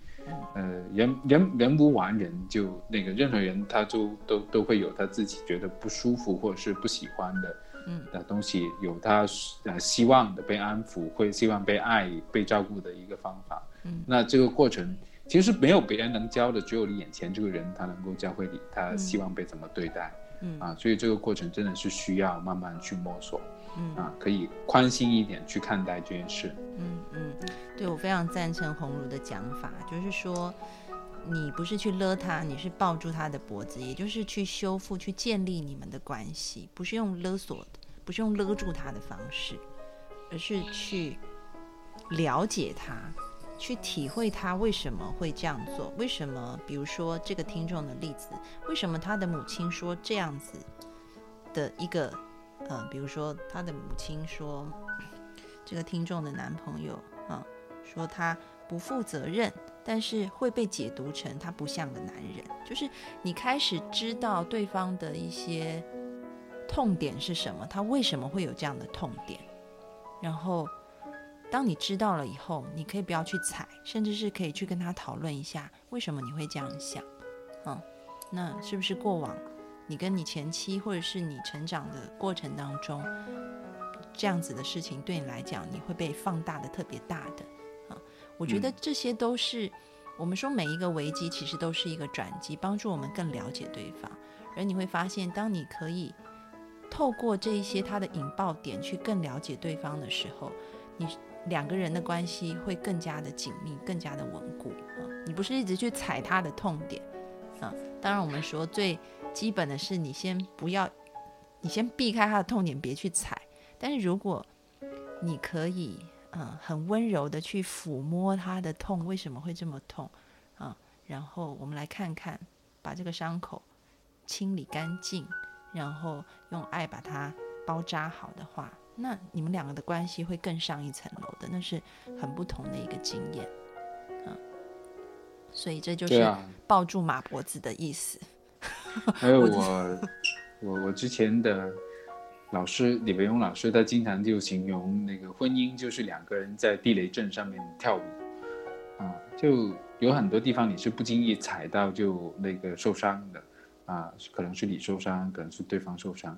呃，人人人无完人，就那个任何人他就都都会有他自己觉得不舒服或者是不喜欢的，嗯的东西，有他呃希望的被安抚，会希望被爱、被照顾的一个方法。嗯，那这个过程其实没有别人能教的，只有你眼前这个人他能够教会你，他希望被怎么对待。嗯啊，所以这个过程真的是需要慢慢去摸索。嗯啊，可以宽心一点去看待这件事。嗯嗯，对我非常赞成红茹的讲法，就是说，你不是去勒他，你是抱住他的脖子，也就是去修复、去建立你们的关系，不是用勒索的，不是用勒住他的方式，而是去了解他，去体会他为什么会这样做，为什么，比如说这个听众的例子，为什么他的母亲说这样子的一个。呃，比如说他的母亲说，这个听众的男朋友啊，说他不负责任，但是会被解读成他不像个男人。就是你开始知道对方的一些痛点是什么，他为什么会有这样的痛点，然后当你知道了以后，你可以不要去踩，甚至是可以去跟他讨论一下，为什么你会这样想，嗯，那是不是过往？你跟你前妻，或者是你成长的过程当中，这样子的事情对你来讲，你会被放大的特别大的啊。我觉得这些都是、我们说每一个危机其实都是一个转机，帮助我们更了解对方。而你会发现，当你可以透过这一些他的引爆点去更了解对方的时候，你两个人的关系会更加的紧密，更加的稳固啊。你不是一直去踩他的痛点啊。当然，我们说最。基本的是，你先不要，你先避开他的痛点，别去踩。但是如果你可以，嗯，很温柔的去抚摸他的痛，为什么会这么痛啊？然后我们来看看，把这个伤口清理干净，然后用爱把它包扎好的话，那你们两个的关系会更上一层楼的，那是很不同的一个经验，嗯。所以这就是抱住马脖子的意思。<laughs> 还有我，我我之前的老师李维勇老师，他经常就形容那个婚姻就是两个人在地雷阵上面跳舞，啊，就有很多地方你是不经意踩到就那个受伤的，啊，可能是你受伤，可能是对方受伤。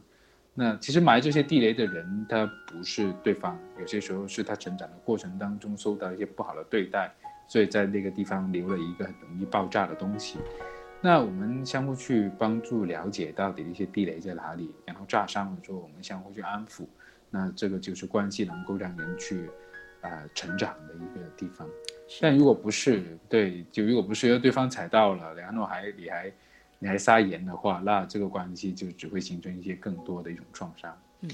那其实埋这些地雷的人，他不是对方，有些时候是他成长的过程当中受到一些不好的对待，所以在那个地方留了一个很容易爆炸的东西。那我们相互去帮助了解到底一些地雷在哪里，然后炸伤了之后，我们相互去安抚，那这个就是关系能够让人去，呃，成长的一个地方。但如果不是，对，就如果不是要对方踩到了，然后还你还。你还撒盐的话，那这个关系就只会形成一些更多的一种创伤。嗯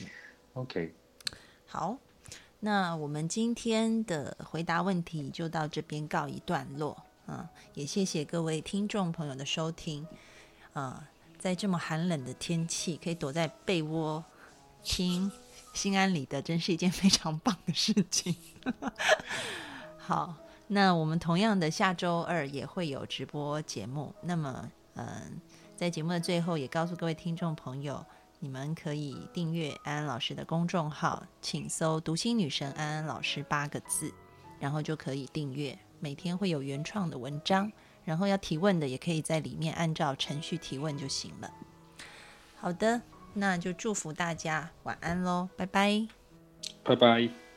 ，OK，好，那我们今天的回答问题就到这边告一段落。嗯，也谢谢各位听众朋友的收听。啊，在这么寒冷的天气，可以躲在被窝听心安理得，真是一件非常棒的事情。<laughs> 好，那我们同样的下周二也会有直播节目。那么。嗯，在节目的最后，也告诉各位听众朋友，你们可以订阅安安老师的公众号，请搜“读心女神安安老师”八个字，然后就可以订阅。每天会有原创的文章，然后要提问的也可以在里面按照程序提问就行了。好的，那就祝福大家晚安喽，拜拜，拜拜。